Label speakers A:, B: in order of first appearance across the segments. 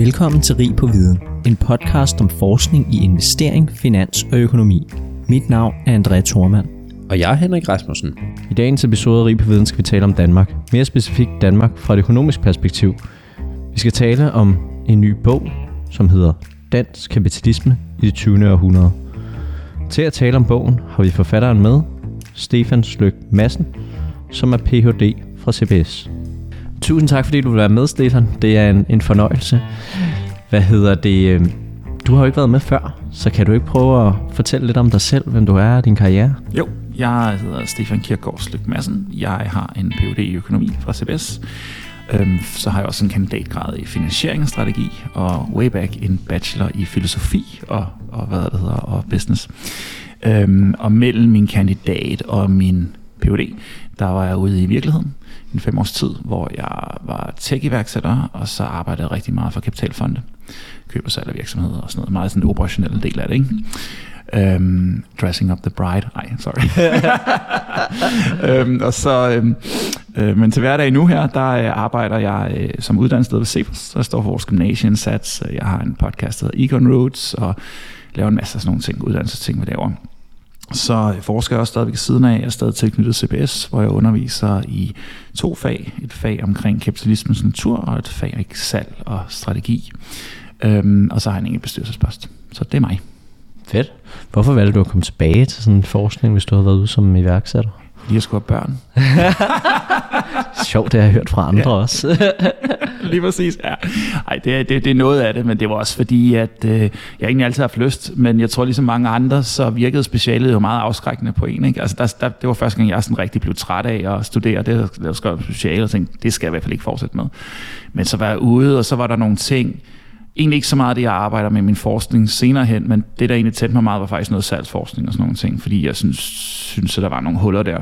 A: Velkommen til Rig på Viden, en podcast om forskning i investering, finans og økonomi. Mit navn er André Thormand.
B: Og jeg er Henrik Rasmussen.
C: I dagens episode af Rig på Viden skal vi tale om Danmark. Mere specifikt Danmark fra et økonomisk perspektiv. Vi skal tale om en ny bog, som hedder Dansk Kapitalisme i det 20. århundrede. Til at tale om bogen har vi forfatteren med, Stefan Sløk Madsen, som er Ph.D. fra CBS. Tusind tak, fordi du vil være med, Stefan. Det er en, en fornøjelse. Hvad hedder det? Øhm, du har jo ikke været med før, så kan du ikke prøve at fortælle lidt om dig selv, hvem du er og din karriere?
D: Jo, jeg hedder Stefan Kirkegaard Slyk Madsen. Jeg har en Ph.D. i økonomi fra CBS. Øhm, så har jeg også en kandidatgrad i finansiering og strategi, og way back en bachelor i filosofi og, og hvad det hedder, og business. Øhm, og mellem min kandidat og min Ph.D., der var jeg ude i virkeligheden en fem års tid, hvor jeg var tech-iværksætter, og så arbejdede jeg rigtig meget for kapitalfonde. Køb og salg af virksomheder og sådan noget. Meget sådan en operationel del af det, ikke? Um, dressing up the bride. Nej, sorry. um, og så, um, uh, men til hverdag nu her, der uh, arbejder jeg uh, som uddannelsesleder ved Cepos. Jeg står for vores gymnasieindsats. Jeg har en podcast, der hedder Egon Roots, og laver en masse af sådan nogle ting, uddannelsesting, vi laver. Så forsker jeg også stadigvæk siden af. Jeg er stadig tilknyttet CBS, hvor jeg underviser i to fag. Et fag omkring kapitalismens natur, og et fag om salg og strategi. Øhm, og så har jeg en enkelt bestyrelsespost. Så det er mig.
C: Fedt. Hvorfor valgte du at komme tilbage til sådan en forskning, hvis du havde været ude som iværksætter?
D: Lige at skulle have børn.
C: Sjovt, det har jeg hørt fra andre
D: Ja.
C: også.
D: Lige præcis, ja. Ej, det, er- det, det er noget af det, men det var også fordi, at øh, jeg egentlig altid har haft lyst, men jeg tror ligesom mange andre, så virkede specialet jo meget afskrækkende på en. Ikke? Altså, der, der, det var første gang, jeg sådan rigtig blev træt af at studere det, jeg skrev speciale, og tænkte, det skal jeg i hvert fald ikke fortsætte med. Men så var jeg ude, og så var der nogle ting, egentlig ikke så meget det, jeg arbejder med min forskning senere hen, men det, der egentlig tændte mig meget, var faktisk noget salgsforskning og sådan nogle ting, fordi jeg synes, synes at der var nogle huller der.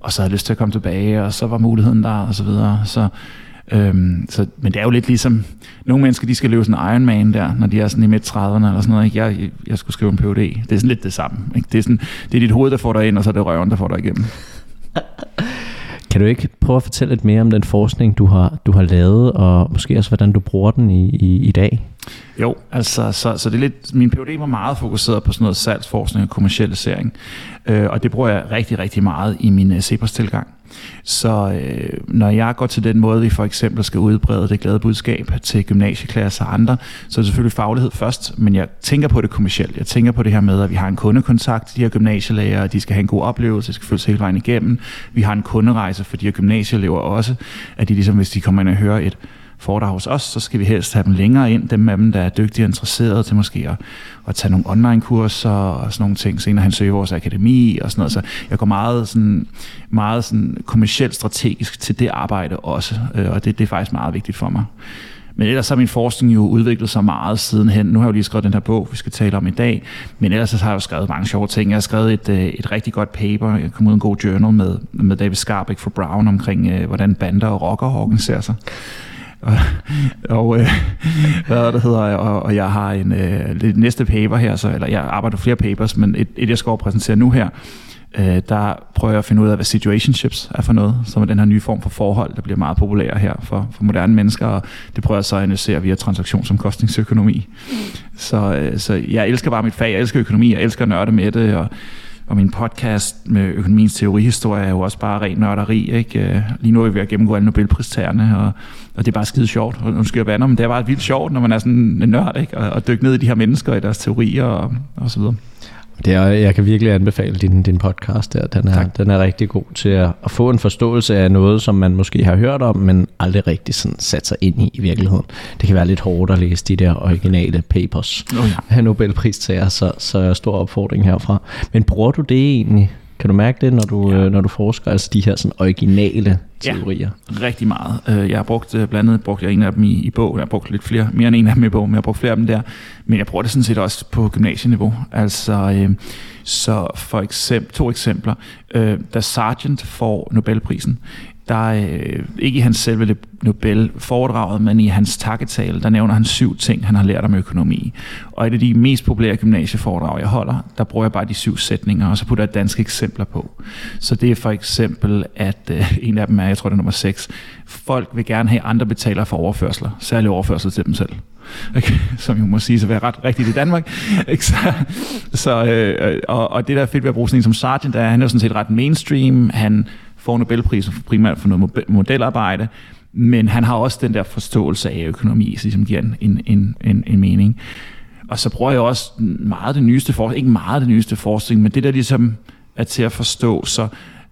D: Og så havde jeg lyst til at komme tilbage, og så var muligheden der, og så videre. Så, øhm, så, men det er jo lidt ligesom, nogle mennesker, de skal løbe sådan en Ironman der, når de er sådan i midt 30'erne eller sådan noget. Ikke? Jeg, jeg, jeg skulle skrive en PhD. Det er sådan lidt det samme. Ikke? Det, er sådan, det er dit hoved, der får dig ind, og så er det røven, der får dig igennem.
C: Kan du ikke prøve at fortælle lidt mere om den forskning, du har, du har lavet, og måske også, hvordan du bruger den i, i, i dag?
D: Jo, altså, så, så det er lidt, min PhD var meget fokuseret på sådan noget salgsforskning og kommercialisering, øh, og det bruger jeg rigtig, rigtig meget i min uh, CEPOS-tilgang. Så øh, når jeg går til den måde, vi for eksempel skal udbrede det glade budskab til gymnasieklasser og andre, så er det selvfølgelig faglighed først, men jeg tænker på det kommercielt. Jeg tænker på det her med, at vi har en kundekontakt til de her gymnasielærer, de skal have en god oplevelse, de skal føles sig hele vejen igennem. Vi har en kunderejse for de her gymnasieelever også, at de ligesom, hvis de kommer ind og hører et foredrag hos os, så skal vi helst have dem længere ind, dem af dem, der er dygtige og interesserede til måske at, at tage nogle online-kurser og sådan nogle ting, senere han søger vores akademi og sådan noget. Så jeg går meget, sådan, meget sådan kommercielt strategisk til det arbejde også, øh, og det, det er faktisk meget vigtigt for mig. Men ellers har min forskning jo udviklet sig meget sidenhen. Nu har jeg jo lige skrevet den her bog, vi skal tale om i dag. Men ellers har jeg jo skrevet mange sjove ting. Jeg har skrevet et, øh, et rigtig godt paper. Jeg kom ud en god journal med, med David Skarbæk fra Brown omkring, øh, hvordan bander og rockere organiserer sig. Og, og øh, hvad det hedder, og, og jeg har en øh, næste paper her, så, eller jeg arbejder flere papers, men et, et jeg skal præsentere nu her, øh, der prøver jeg at finde ud af, hvad situationships er for noget, som er den her nye form for forhold, der bliver meget populær her for, for moderne mennesker, og det prøver jeg så at analysere via transaktionsomkostningsøkonomi. Så, øh, så jeg elsker bare mit fag, jeg elsker økonomi, jeg elsker at nørde med det, og og min podcast med økonomiens teorihistorie er jo også bare ren nørderi. Ikke? Øh, lige nu er vi ved at gennemgå alle Nobelpristagerne, og, og det er bare skide sjovt. Og nu skal jeg bander, men det er bare vildt sjovt, når man er sådan en nørd, ikke? Og, og dykke ned i de her mennesker, i deres teorier og, og så videre.
C: Det er, jeg kan virkelig anbefale din, din podcast der. Den er,
D: Tak.
C: den er rigtig god til at, at få en forståelse af noget, som man måske har hørt om, men aldrig rigtig sådan sat sig ind i i virkeligheden. Det kan være lidt hårdt at læse de der originale papers
D: Oh, ja.
C: af Nobelpristager, så, så stor opfordring herfra. Men bruger du det egentlig? Kan du mærke det, når du,
D: Ja.
C: ja. når du forsker, altså de her sådan originale
D: Ja.
C: teorier?
D: Rigtig meget. Øh, Jeg har brugt, øh, blandt andet brugte jeg en af dem i, i bog. Jeg har brugt lidt flere, mere end en af dem i bog, men jeg har brugt flere af dem der. Men jeg bruger det sådan set også på gymnasieniveau. Altså, øh, så for eksempel, to eksempler. Øh, Da Sargent får Nobelprisen, der øh, ikke i hans selve Nobel-foredraget, men i hans takketale, der nævner han syv ting, han har lært om økonomi. Og et af de mest populære gymnasieforedrag, jeg holder, der bruger jeg bare de syv sætninger, og så putter jeg danske eksempler på. Så det er for eksempel, at øh, en af dem er, jeg tror det er nummer 6, folk vil gerne have andre betaler for overførsler, særligt overførsler til dem selv. okay, som jo må sige at være ret rigtigt i Danmark. Ikke? Så, så, øh, og, og det der er fedt ved at bruge sådan en som Sargent, er, at han er sådan set ret mainstream, han får Nobelprisen for primært for noget modelarbejde, men han har også den der forståelse af økonomi, som ligesom giver en, en, en, en mening. Og så bruger jeg også meget det nyeste forskning, ikke meget det nyeste forskning, men det der ligesom er til at forstå, så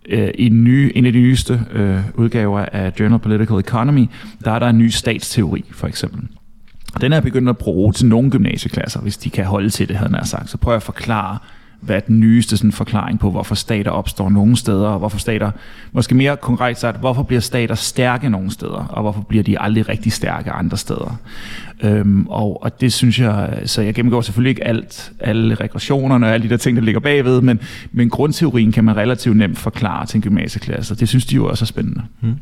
D: øh, i en, nye, en af de nyeste øh, udgaver af Journal of Political Economy, der er der en ny statsteori, for eksempel. Den er jeg begyndt at bruge til nogle gymnasieklasser, hvis de kan holde til det, havde jeg sagt. Så prøver jeg at forklare, hvad er den nyeste sådan, forklaring på, hvorfor stater opstår nogle steder, og hvorfor stater, måske mere konkret sagt, hvorfor bliver stater stærke nogle steder, og hvorfor bliver de aldrig rigtig stærke andre steder. Øhm, og, og det synes jeg, så jeg gennemgår selvfølgelig ikke alt, alle regressionerne og alle de der ting, der ligger bagved, men, men grundteorien kan man relativt nemt forklare til en gymnasieklasse, det synes de jo også er spændende. Hmm.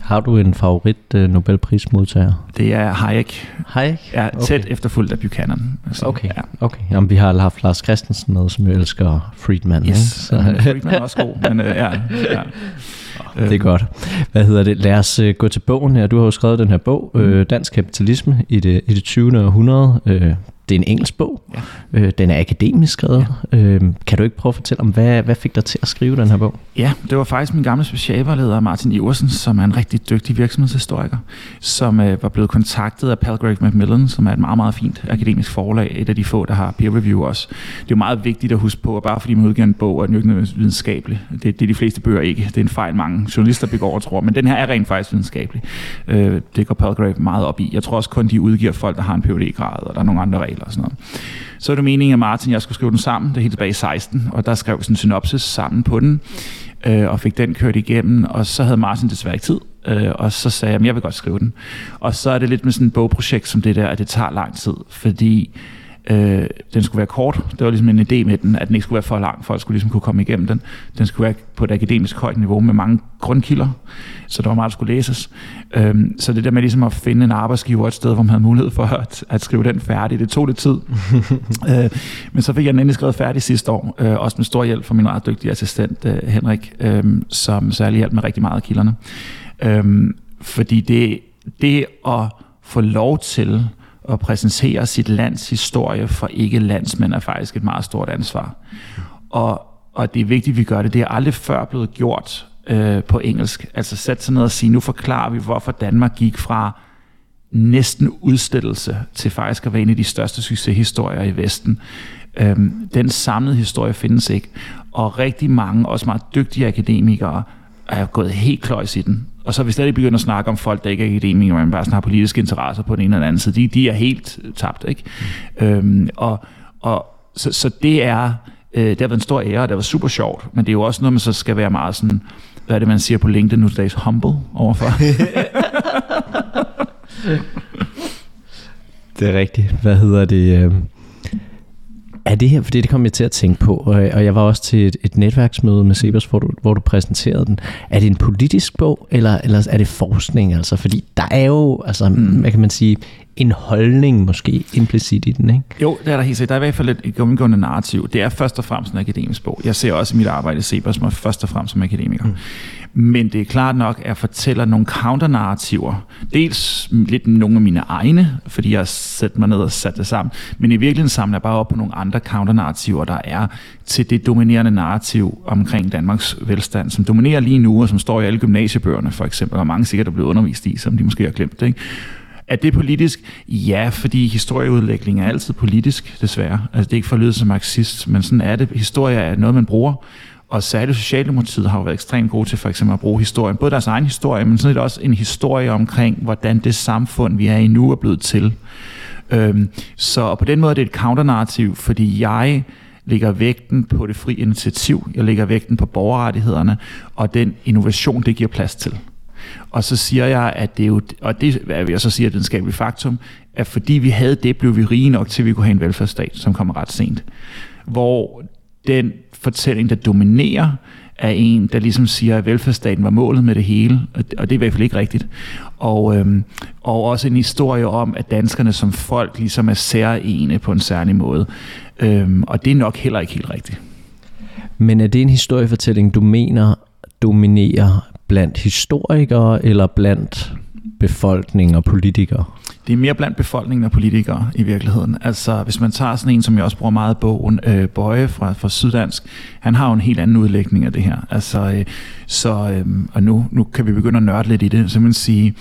C: Har du en favorit uh, Nobelprismodtager?
D: Det er Hayek.
C: Hayek?
D: Ja, tæt okay. efterfulgt af Buchanan.
C: Altså, okay, ja. okay. Jamen, vi har haft Lars Christensen med, som jo elsker Friedman.
D: Yes, Så. Friedman er også god, men uh, ja, ja.
C: Det er godt. Hvad hedder det? Lad os uh, gå til bogen her. Du har jo skrevet den her bog, mm. Dansk Kapitalisme i det, i det 20. århundrede. Uh, det er en engelsk bog. Ja. Øh, den er akademisk skrevet. Ja. Øh, kan du ikke prøve at fortælle om, hvad, hvad fik dig til at skrive den her bog?
D: Ja, det var faktisk min gamle specialvejleder Martin Iversen, som er en rigtig dygtig virksomhedshistoriker, som øh, var blevet kontaktet af Palgrave Macmillan, som er et meget, meget fint akademisk forlag, et af de få, der har peer review også. Det er jo meget vigtigt at huske på, at bare fordi man udgiver en bog, er den jo ikke videnskabelig. Det, det er de fleste bøger ikke. Det er en fejl, mange journalister begår og tror, men den her er rent faktisk videnskabelig. Øh, det går Palgrave meget op i. Jeg tror også kun, de udgiver folk, der har en phd grad og der er nogle andre regler eller sådan noget. Så er det meningen, at Martin og jeg skulle skrive den sammen. Det er helt tilbage i 16, og der skrev vi sådan en synopsis sammen på den, øh, og fik den kørt igennem, og så havde Martin desværre ikke tid, øh, og så sagde jeg, at jeg vil godt skrive den. Og så er det lidt med sådan et bogprojekt som det der, at det tager lang tid, fordi Øh, den skulle være kort. Det var ligesom en idé med den, at den ikke skulle være for lang, folk skulle ligesom kunne komme igennem den. Den skulle være på et akademisk højt niveau med mange grundkilder, så der var meget, der skulle læses. Øh, så det der med ligesom at finde en arbejdsgiver et sted, hvor man havde mulighed for at, at skrive den færdig, det tog lidt tid. øh, men så fik jeg den endelig skrevet færdig sidste år, øh, også med stor hjælp fra min ret dygtige assistent øh, Henrik, øh, som særlig hjalp med rigtig meget af kilderne. Øh, fordi det, det at få lov til at præsentere sit lands historie for ikke landsmænd er faktisk et meget stort ansvar. Og, og det er vigtigt, at vi gør det. Det er aldrig før blevet gjort øh, på engelsk. Altså sæt sig ned og sige, nu forklarer vi, hvorfor Danmark gik fra næsten udstillelse til faktisk at være en af de største succeshistorier i Vesten. Øhm, den samlede historie findes ikke. Og rigtig mange, også meget dygtige akademikere, er gået helt kløjs i den. Og så hvis stadig begynder at snakke om folk, der ikke er akademikere, men bare sådan har politiske interesser på den ene eller anden side, de, de er helt tabt. Ikke? Mm. Øhm, og, og, så, så det er, øh, det har været en stor ære, og det har været super sjovt, men det er jo også noget, man så skal være meget sådan, hvad er det, man siger på LinkedIn nu til dags, humble overfor.
C: det er rigtigt. Hvad hedder det? Er det her, fordi det kom jeg til at tænke på, og jeg var også til et, et netværksmøde med Sebers, hvor du, hvor du præsenterede den. Er det en politisk bog, eller, eller er det forskning? Altså, fordi der er jo, altså, mm. hvad kan man sige, en holdning måske implicit i den, ikke?
D: Jo, det er der helt sikkert. Der er i hvert fald et gennemgående narrativ. Det er først og fremmest en akademisk bog. Jeg ser også i mit arbejde Sebers mig først og fremmest som akademiker. Mm. Men det er klart nok, at jeg fortæller nogle counternarrativer. Dels lidt nogle af mine egne, fordi jeg har sat mig ned og sat det sammen. Men i virkeligheden samler jeg bare op på nogle andre counternarrativer, der er til det dominerende narrativ omkring Danmarks velstand, som dominerer lige nu, og som står i alle gymnasiebøgerne for eksempel, og mange sikkert er blevet undervist i, som de måske har glemt. Ikke? Er det politisk? Ja, fordi historieudlægning er altid politisk, desværre. Altså det er ikke for at lyde som marxist, men sådan er det. Historie er noget, man bruger. Og særligt Socialdemokratiet har jo været ekstremt gode til for eksempel at bruge historien. Både deres egen historie, men sådan også en historie omkring, hvordan det samfund, vi er i nu, er blevet til. Øhm, så på den måde er det et counternarrativ, fordi jeg lægger vægten på det frie initiativ, jeg lægger vægten på borgerrettighederne, og den innovation, det giver plads til. Og så siger jeg, at det er jo, og det vil jeg så sige, at videnskabeligt faktum, at fordi vi havde det, blev vi rige nok til, at vi kunne have en velfærdsstat, som kommer ret sent. Hvor den fortælling, der dominerer, er en, der ligesom siger, at velfærdsstaten var målet med det hele, og det er i hvert fald ikke rigtigt. Og, øhm, og også en historie om, at danskerne som folk ligesom er særene på en særlig måde. Øhm, og det er nok heller ikke helt rigtigt.
C: Men er det en historiefortælling, du mener dominerer blandt historikere eller blandt befolkning og politikere?
D: Det er mere blandt befolkningen og politikere i virkeligheden. Altså, hvis man tager sådan en, som jeg også bruger meget i bogen, øh, Bøje fra, fra Syddansk, han har jo en helt anden udlægning af det her. Altså, øh, så, øh, og nu, nu kan vi begynde at nørde lidt i det, så man sige,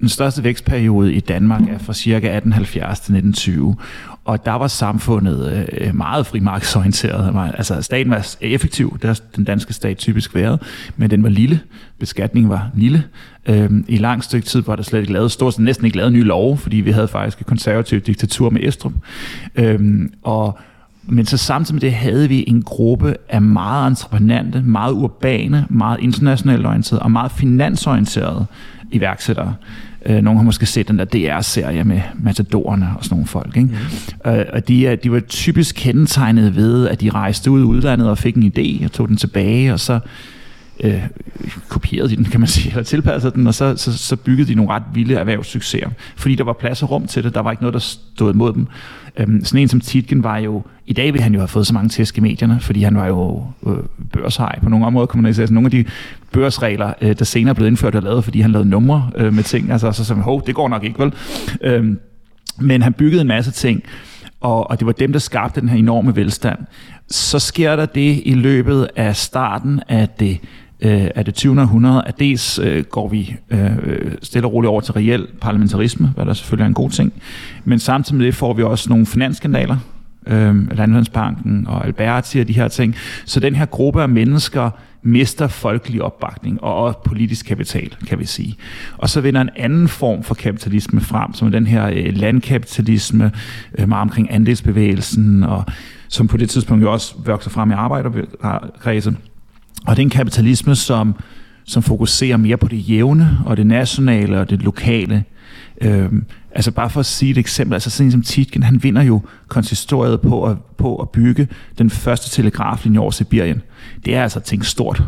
D: den største vækstperiode i Danmark er fra ca. 1870 til 1920, og der var samfundet øh, meget frimarkedsorienteret. Altså staten var effektiv, det har den danske stat typisk været, men den var lille. Beskatningen var lille. Øhm, I lang stykke tid var der slet ikke lavet, stort set næsten ikke lavet nye love, fordi vi havde faktisk et konservativt diktatur med Estrup. Øhm, og men så samtidig med det havde vi en gruppe af meget entreprenante, meget urbane, meget internationalt orienterede og meget finansorienterede iværksættere. Øh, nogle har måske set den der DR-serie med matadorerne og sådan nogle folk. Ikke? Mm. Øh, og de, de var typisk kendetegnet ved, at de rejste ud i udlandet og fik en idé og tog den tilbage, og så øh, kopierede de den, kan man sige, eller tilpassede den, og så, så, så byggede de nogle ret vilde erhvervssucceser, fordi der var plads og rum til det, der var ikke noget, der stod imod dem. Øhm, sådan en som Titgen var jo, i dag ville han jo have fået så mange tæsk i medierne, fordi han var jo øh, børshej på nogle områder, kunne man sige. Altså, nogle af de børsregler, øh, der senere blev indført og lavet, fordi han lavede numre øh, med ting, altså så som, hov, det går nok ikke, vel? Øhm, men han byggede en masse ting, og, og det var dem, der skabte den her enorme velstand. Så sker der det i løbet af starten af det øh, af det 20. århundrede, at dels øh, går vi øh, stille og roligt over til reel parlamentarisme, hvad der selvfølgelig er en god ting, men samtidig med det får vi også nogle finansskandaler, øh, Landvandsbanken og Alberti og de her ting. Så den her gruppe af mennesker mister folkelig opbakning og også politisk kapital, kan vi sige. Og så vinder en anden form for kapitalisme frem, som er den her øh, landkapitalisme, øh, meget omkring andelsbevægelsen, og som på det tidspunkt jo også vokser frem i arbejderkredse. Og det er en kapitalisme, som, som fokuserer mere på det jævne og det nationale og det lokale. Øhm, altså bare for at sige et eksempel, altså sådan som Titgen, han vinder jo konsistoriet på at, på at bygge den første telegraflinje over Sibirien. Det er altså ting stort.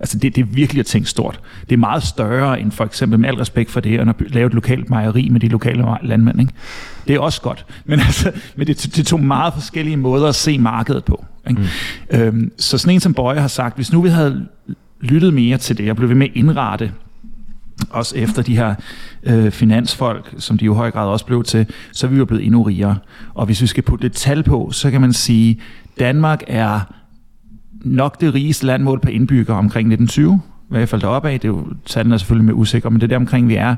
D: Altså det, det er virkelig at tænke stort. Det er meget større end for eksempel, med al respekt for det, at lave et lokalt mejeri med de lokale landmænd. Ikke? Det er også godt. Men, altså, men det, det tog meget forskellige måder at se markedet på. Ikke? Mm. Øhm, så sådan en som Bøje har sagt, hvis nu vi havde lyttet mere til det, og blev ved med at indrette også efter de her øh, finansfolk, som de jo i høj grad også blev til, så er vi jo blevet endnu rigere. Og hvis vi skal putte lidt tal på, så kan man sige, Danmark er nok det rigeste land målt per indbygger omkring 1920. Hvad jeg faldt op af, det er jo, tallene er selvfølgelig med usikre, men det er der omkring, vi er.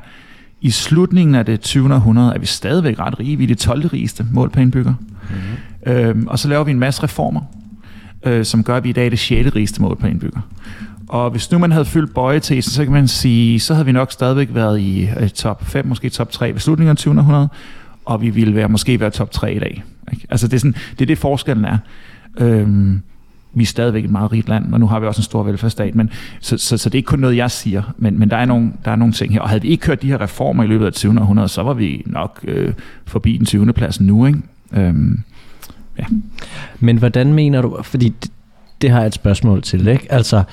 D: I slutningen af det 20. århundrede er vi stadigvæk ret rige. Vi er det 12. rigeste målt per indbygger. Mm-hmm. Øhm, og så laver vi en masse reformer, øh, som gør, at vi i dag er det 6. rigeste mål per indbygger. Og hvis nu man havde fyldt bøjetesen, så kan man sige, så havde vi nok stadigvæk været i øh, top 5, måske top 3 ved slutningen af 20. århundrede, og vi ville være, måske være top 3 i dag. Ikke? Altså det er, sådan, det er det forskellen er. Øhm, vi er stadigvæk et meget rigt land, og nu har vi også en stor velfærdsstat, men, så, så, så det er ikke kun noget, jeg siger, men, men der, er nogle, der er nogle ting her. Og havde vi ikke kørt de her reformer i løbet af 20. århundrede, så var vi nok øh, forbi den 20. plads nu. Ikke? Øhm,
C: ja. Men hvordan mener du, fordi det, det har jeg et spørgsmål til, ikke? Altså,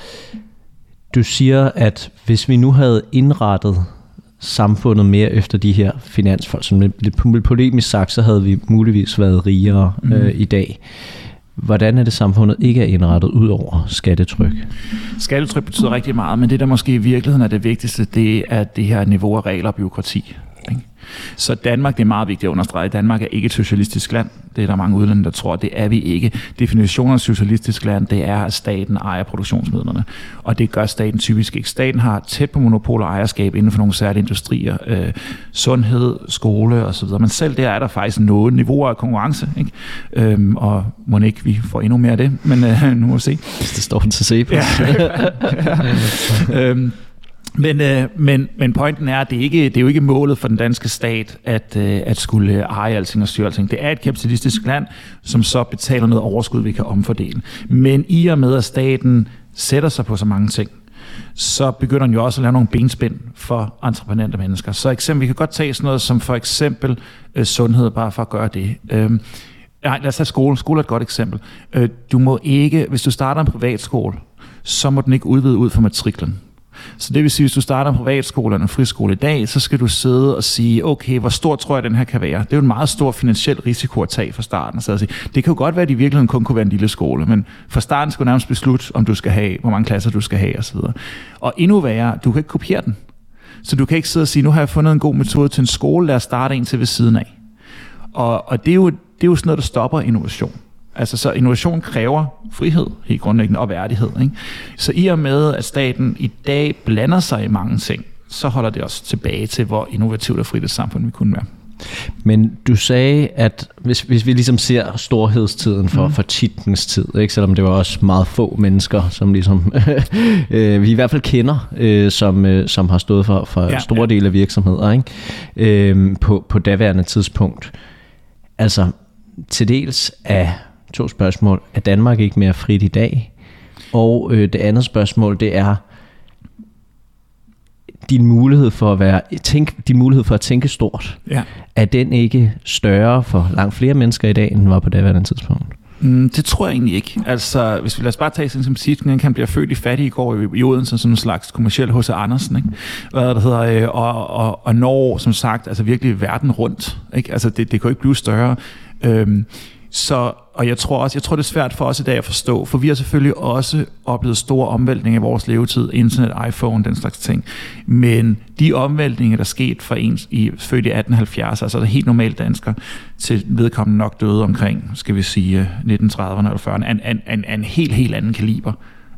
C: du siger, at hvis vi nu havde indrettet samfundet mere efter de her finansfolk, som lidt polemisk sagt, så havde vi muligvis været rigere mm. øh, i dag. Hvordan er det samfundet ikke er indrettet ud over skattetryk?
D: Skattetryk betyder rigtig meget, men det der måske i virkeligheden er det vigtigste, det er det her niveau af regler og byråkrati. Så Danmark, det er meget vigtigt at understrege, Danmark er ikke et socialistisk land. Det er der mange udlændinge, der tror, det er vi ikke. Definitionen af socialistisk land, det er, at staten ejer produktionsmidlerne. Og det gør staten typisk ikke. Staten har tæt på monopol og ejerskab inden for nogle særlige industrier. Øh, sundhed, skole osv. Men selv der er der faktisk noget niveau af konkurrence. Ikke? Øhm, og må ikke vi får endnu mere af det, men øh, nu må vi se.
C: Hvis det står til at se på. Ja.
D: øhm, men, øh, men, men pointen er, at det, ikke, det er jo ikke målet for den danske stat, at, øh, at skulle eje alting og styre alting. Det er et kapitalistisk land, som så betaler noget overskud, vi kan omfordele. Men i og med, at staten sætter sig på så mange ting, så begynder den jo også at lave nogle benspænd for entreprenante mennesker. Så eksempel, vi kan godt tage sådan noget som for eksempel øh, sundhed, bare for at gøre det. Øh, nej, lad os tage skole. Skole er et godt eksempel. Øh, du må ikke, hvis du starter en privatskole, så må den ikke udvide ud for matriklen. Så det vil sige, hvis du starter en privatskole eller en friskole i dag, så skal du sidde og sige, okay, hvor stor tror jeg, den her kan være? Det er jo en meget stor finansiel risiko at tage fra starten. Så at sige, det kan jo godt være, at det i virkeligheden kun kunne være en lille skole, men fra starten skal du nærmest beslutte, om du skal have, hvor mange klasser du skal have osv. Og endnu værre, du kan ikke kopiere den. Så du kan ikke sidde og sige, nu har jeg fundet en god metode til en skole, lad os starte en til ved siden af. Og, og det, er jo, det er jo sådan noget, der stopper innovation. Altså, så innovation kræver frihed, helt grundlæggende, og værdighed. Ikke? Så i og med, at staten i dag blander sig i mange ting, så holder det os tilbage til, hvor innovativt og frit et samfund vi kunne være.
C: Men du sagde, at hvis, hvis vi ligesom ser storhedstiden for, mm. for Tietgens tid, ikke? selvom det var også meget få mennesker, som ligesom øh, vi i hvert fald kender, øh, som, øh, som har stået for, for ja, store ja. dele af virksomheder ikke? Øh, på, på daværende tidspunkt. Altså, til dels er to spørgsmål, er Danmark ikke mere frit i dag? Og øh, det andet spørgsmål, det er, din mulighed for at være tænk, din mulighed for at tænke stort, ja. er den ikke større for langt flere mennesker i dag, end den var på daværende tidspunkt?
D: Mm, det tror jeg egentlig ikke. Altså, hvis vi lader os bare tage sådan som Sitgen, han bliver født i fattig i går i, i Odense, sådan en slags kommersiel hos Andersen, ikke? Hvad der hedder, øh, og, og, og når, som sagt, altså virkelig verden rundt, ikke? Altså, det, det kan jo ikke blive større. Øhm, så, og jeg tror også, jeg tror det er svært for os i dag at forstå, for vi har selvfølgelig også oplevet store omvæltninger i vores levetid, internet, iPhone, den slags ting. Men de omvæltninger, der skete for en i, født i 1870, altså der helt normalt dansker, til vedkommende nok døde omkring, skal vi sige, 1930'erne eller 40'erne, en, en, en, en helt, helt anden kaliber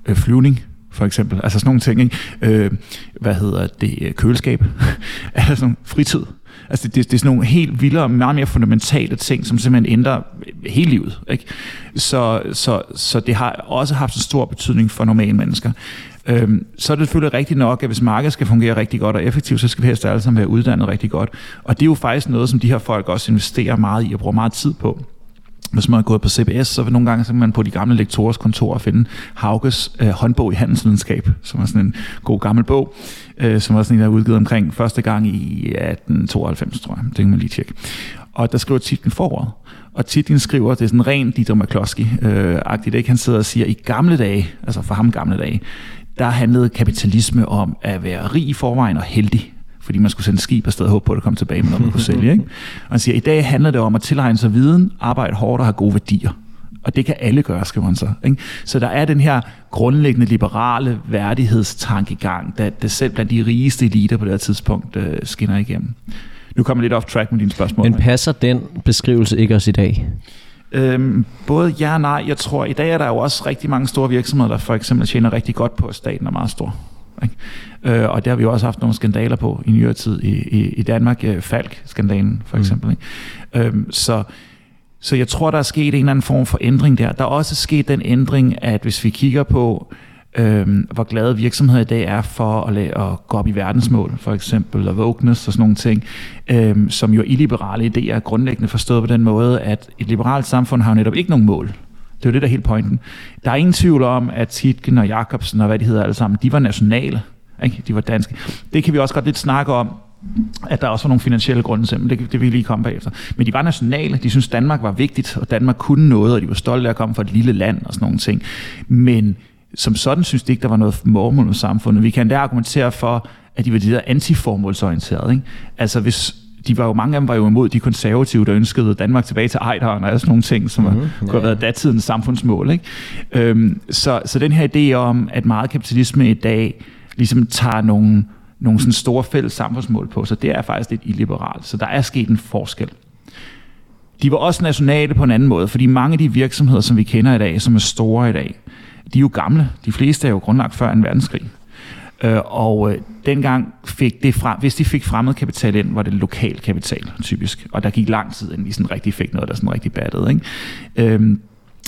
D: øh, flyvning, for eksempel. Altså sådan nogle ting, ikke? Øh, hvad hedder det, køleskab, altså sådan fritid, Altså det, det, er sådan nogle helt vilde meget mere fundamentale ting, som simpelthen ændrer hele livet. Ikke? Så, så, så det har også haft en stor betydning for normale mennesker. Øhm, så er det selvfølgelig rigtigt nok, at hvis markedet skal fungere rigtig godt og effektivt, så skal vi helst alle sammen være uddannet rigtig godt. Og det er jo faktisk noget, som de her folk også investerer meget i og bruger meget tid på hvis man er gået på CBS, så vil nogle gange så man på de gamle lektorers kontor finde Hauges øh, håndbog i handelsvidenskab, som er sådan en god gammel bog, øh, som var sådan en, der er udgivet omkring første gang i 1892, tror jeg. Det kan man lige tjekke. Og der skriver titlen forord. Og titlen skriver, det er sådan ren Dieter McCloskey-agtigt, øh, ikke? Han sidder og siger, i gamle dage, altså for ham gamle dage, der handlede kapitalisme om at være rig i forvejen og heldig fordi man skulle sende skib afsted og håbe på, at det kom tilbage med noget, man kunne sælge. Ikke? Og han siger, i dag handler det om at tilegne sig viden, arbejde hårdt og have gode værdier. Og det kan alle gøre, skriver han så. Ikke? Så der er den her grundlæggende liberale værdighedstankegang, der, der selv blandt de rigeste eliter på det her tidspunkt uh, skinner igennem. Nu kommer jeg lidt off track med dine spørgsmål.
C: Men passer den beskrivelse ikke også i dag?
D: Øhm, både ja og nej. Jeg tror, i dag er der jo også rigtig mange store virksomheder, der for eksempel tjener rigtig godt på, at staten er meget stor. Ikke? Øh, og der har vi også haft nogle skandaler på i nyere tid i, i, i Danmark. Øh, Falk-skandalen for mm. eksempel. Mm. Ikke? Øhm, så, så jeg tror, der er sket en eller anden form for ændring der. Der er også sket den ændring, at hvis vi kigger på, øhm, hvor glade virksomheder i dag er for at, lade, at gå op i verdensmål, for eksempel, og wokeness og sådan nogle ting, øhm, som jo illiberale idéer er grundlæggende forstået på den måde, at et liberalt samfund har jo netop ikke nogen mål. Det er jo det, der er hele pointen. Der er ingen tvivl om, at Titgen og Jacobsen og hvad de hedder alle sammen, de var nationale. Ikke? De var danske. Det kan vi også godt lidt snakke om, at der også var nogle finansielle grunde til det, det vil vi lige komme bagefter. Men de var nationale, de synes Danmark var vigtigt, og Danmark kunne noget, og de var stolte af at komme fra et lille land og sådan nogle ting. Men som sådan synes de ikke, der var noget formål med samfundet. Vi kan endda argumentere for, at de var de der antiformålsorienterede. Ikke? Altså hvis de var jo, mange af dem var jo imod de konservative, der ønskede Danmark tilbage til Ejderen og sådan nogle ting, som mm-hmm, kunne have været datidens samfundsmål. Ikke? Øhm, så, så den her idé om, at meget kapitalisme i dag ligesom tager nogle, nogle sådan store fælles samfundsmål på sig, det er faktisk lidt illiberalt. Så der er sket en forskel. De var også nationale på en anden måde, fordi mange af de virksomheder, som vi kender i dag, som er store i dag, de er jo gamle. De fleste er jo grundlagt før en verdenskrig. Øh, og øh, dengang fik det frem, hvis de fik fremmed kapital ind, var det lokal kapital typisk. Og der gik lang tid, inden de sådan rigtig fik noget, der sådan rigtig battede. Ikke? Øhm,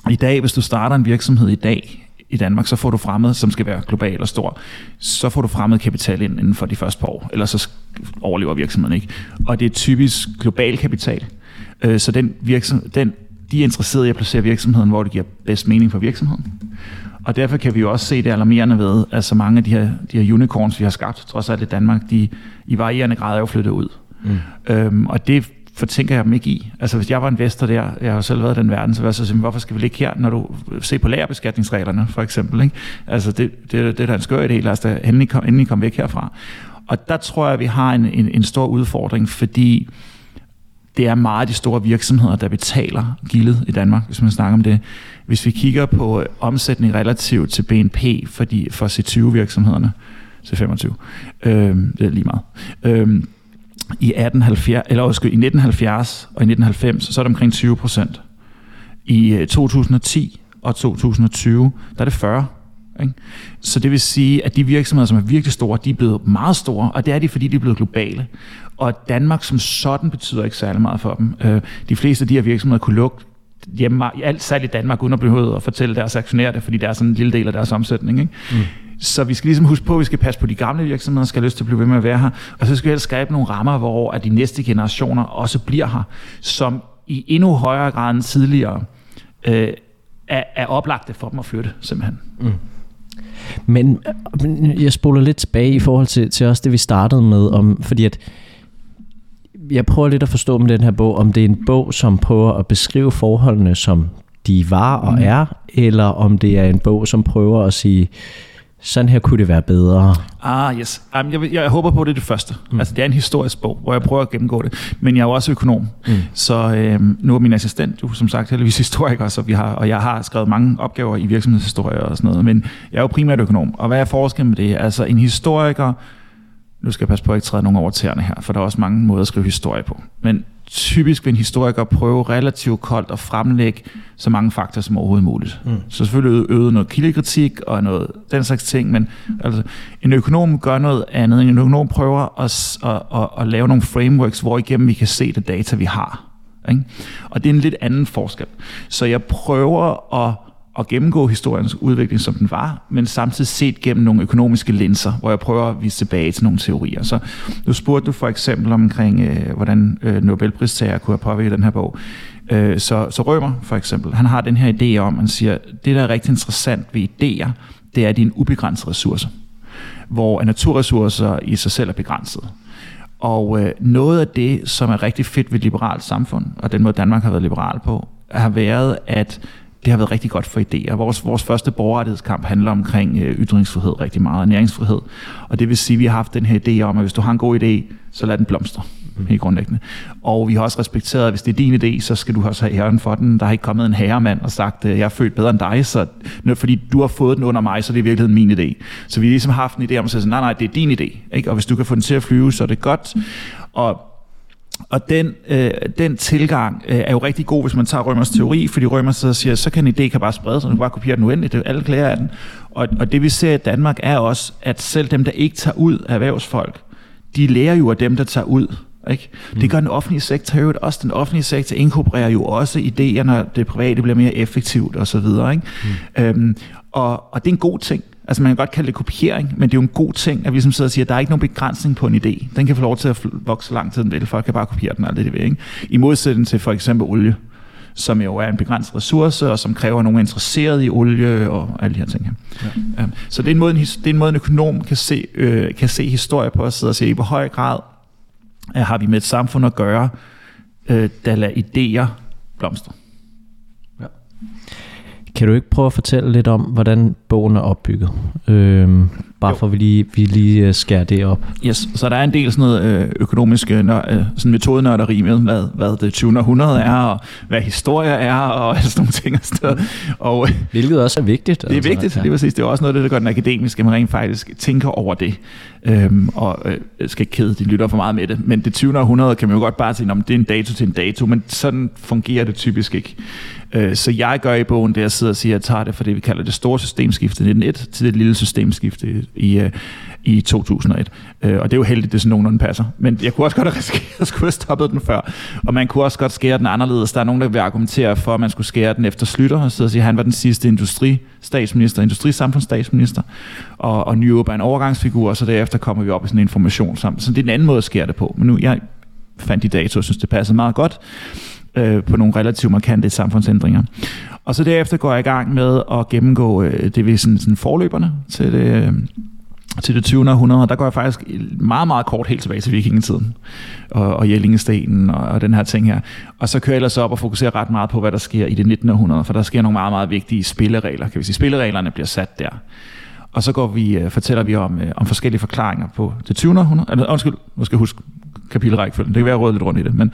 D: I dag, hvis du starter en virksomhed i dag i Danmark, så får du fremmed, som skal være global og stor, så får du fremmed kapital ind inden for de første par år, ellers så overlever virksomheden ikke. Og det er typisk global kapital. Øh, så den virksomhed, den, de er interesserede i at placere virksomheden, hvor det giver bedst mening for virksomheden. Og derfor kan vi jo også se det alarmerende ved, at så mange af de her, de her unicorns, vi har skabt, trods alt i Danmark, de i varierende grad er jo flyttet ud. Mm. Øhm, og det fortænker jeg dem ikke i. Altså hvis jeg var investor der, jeg har jo selv været i den verden, så vil jeg så sige, hvorfor skal vi ligge her, når du ser på lagerbeskatningsreglerne for eksempel. Ikke? Altså det, det, det er da en skør idé, lad os da endelig komme endelig kom væk herfra. Og der tror jeg, at vi har en, en, en stor udfordring, fordi det er meget de store virksomheder, der betaler gildet i Danmark, hvis man snakker om det. Hvis vi kigger på øh, omsætning relativt til BNP for, de, for C20-virksomhederne, C25, Øh, det er lige meget. Øh, i, 1870, eller, undskyld, i 1970 og i 1990, så er det omkring 20 procent. I øh, 2010 og 2020, der er det 40. Ikke? Så det vil sige, at de virksomheder, som er virkelig store, de er blevet meget store, og det er de, fordi de er blevet globale. Og Danmark som sådan betyder ikke særlig meget for dem. Øh, de fleste af de her virksomheder kunne lukke hjemme, alt salg i Danmark, uden at blive at fortælle deres aktionærer det, fordi det er sådan en lille del af deres omsætning. Ikke? Mm. Så vi skal ligesom huske på, at vi skal passe på de gamle virksomheder, skal have lyst til at blive ved med at være her, og så skal vi helst skabe nogle rammer, hvor at de næste generationer også bliver her, som i endnu højere grad end tidligere øh, er, er oplagte for dem at flytte, simpelthen. Mm.
C: Men jeg spoler lidt tilbage i forhold til, til også det, vi startede med, om, fordi at jeg prøver lidt at forstå med den her bog, om det er en bog, som prøver at beskrive forholdene, som de var og mm. er, eller om det er en bog, som prøver at sige, sådan her kunne det være bedre.
D: Ah, yes. Um, jeg, jeg håber på, at det er det første. Mm. Altså, det er en historisk bog, hvor jeg prøver at gennemgå det. Men jeg er jo også økonom. Mm. Så øhm, nu er min assistent jo, som sagt, heldigvis historiker, så vi har, og jeg har skrevet mange opgaver i virksomhedshistorie og sådan noget. Men jeg er jo primært økonom. Og hvad er forskellen med det? Altså, en historiker nu skal jeg passe på at ikke træde nogen over tæerne her, for der er også mange måder at skrive historie på. Men typisk vil en historiker prøve relativt koldt at fremlægge så mange fakta som overhovedet muligt. Mm. Så selvfølgelig øve noget kildekritik og noget den slags ting, men altså, en økonom gør noget andet. En økonom prøver at, at, at, at lave nogle frameworks, hvor igennem vi kan se det data, vi har. Ikke? Og det er en lidt anden forskel. Så jeg prøver at at gennemgå historiens udvikling, som den var, men samtidig set gennem nogle økonomiske linser, hvor jeg prøver at vise tilbage til nogle teorier. Så nu spurgte du for eksempel omkring, øh, hvordan øh, Nobelpristager kunne have påvirket den her bog. Øh, så, så Rømer for eksempel, han har den her idé om, han siger, det der er rigtig interessant ved idéer, det er, at de er en ubegrænset ressource, hvor naturressourcer i sig selv er begrænset. Og øh, noget af det, som er rigtig fedt ved et liberalt samfund, og den måde Danmark har været liberal på, har været, at det har været rigtig godt for idéer. Vores, vores første borgerrettighedskamp handler omkring øh, ytringsfrihed rigtig meget, og næringsfrihed. Og det vil sige, at vi har haft den her idé om, at hvis du har en god idé, så lad den blomstre. Mm. Helt grundlæggende. Og vi har også respekteret, at hvis det er din idé, så skal du også have æren for den. Der har ikke kommet en herremand og sagt, at jeg er født bedre end dig, så, fordi du har fået den under mig, så det er i virkeligheden min idé. Så vi har ligesom haft en idé om at sige, nej, nej, det er din idé. Ikke? Og hvis du kan få den til at flyve, så er det godt. Og og den, øh, den tilgang øh, er jo rigtig god, hvis man tager Rømers teori, fordi Rømer så siger, så kan en idé kan bare sprede sig, du kan bare kopiere den uendeligt, det er alle klager af den. Og, og det vi ser i Danmark er også, at selv dem, der ikke tager ud af erhvervsfolk, de lærer jo af dem, der tager ud. Ikke? Mm. Det gør den offentlige sektor jo også. Den offentlige sektor inkorporerer jo også idéer, når det private bliver mere effektivt osv. Mm. Øhm, og, og det er en god ting. Altså man kan godt kalde det kopiering, men det er jo en god ting, at vi som sidder og siger, at der er ikke nogen begrænsning på en idé. Den kan få lov til at vokse så lang tid den vil. Folk kan bare kopiere den alt det, de vil. Ikke? I modsætning til for eksempel olie, som jo er en begrænset ressource, og som kræver nogen interesseret i olie og alle de her ting. Ja. Så det er, en måde, det er en måde, en økonom kan se, øh, kan se historie på og sidde og sige, i hvor høj grad øh, har vi med et samfund at gøre, øh, der lader idéer blomstre.
C: Kan du ikke prøve at fortælle lidt om, hvordan bogen er opbygget? Øhm, bare jo. for at vi lige, vi lige øh, skærer det op.
D: Yes, så der er en del sådan noget øh, økonomisk øh, sådan metodenørderi med, hvad, hvad det 20. århundrede er, og hvad historie er, og sådan nogle ting. Og,
C: og, Hvilket også er vigtigt.
D: Det er altså, vigtigt, ja. lige præcis. Det er også noget af det, der gør den akademiske, at man rent faktisk tænker over det. Øhm, og øh, skal ikke kede de lytter for meget med det. Men det 20. århundrede kan man jo godt bare sige, det er en dato til en dato, men sådan fungerer det typisk ikke. Øh, så jeg gør i bogen det, jeg sidder og siger, at jeg tager det fra det, vi kalder det store systemskifte i 1901 til det lille systemskifte i, øh, i 2001. Øh, og det er jo heldigt, det sådan nogenlunde passer. Men jeg kunne også godt have risikeret at skulle have stoppet den før. Og man kunne også godt skære den anderledes. Der er nogen, der vil argumentere for, at man skulle skære den efter Slytter, og så sige, at han var den sidste industristatsminister, industrisamfundsstatsminister, og, og Nyrup er en overgangsfigur, og så derefter kommer vi op i sådan en information sammen. Så det er en anden måde at skære det på. Men nu, jeg fandt de datoer, og synes, det passede meget godt øh, på nogle relativt markante samfundsændringer. Og så derefter går jeg i gang med at gennemgå øh, det vi sådan, sådan forløberne til det, øh, til det 20. århundrede, og der går jeg faktisk meget, meget kort helt tilbage til vikingetiden og, og Jellingestenen og, og den her ting her. Og så kører jeg ellers op og fokuserer ret meget på, hvad der sker i det 19. århundrede, for der sker nogle meget, meget vigtige spilleregler. Kan vi sige, spillereglerne bliver sat der. Og så går vi, øh, fortæller vi om, øh, om forskellige forklaringer på det 20. århundrede. Eller, undskyld, nu skal jeg huske kapitelrækkefølgen. Det kan være, at lidt rundt i det. Men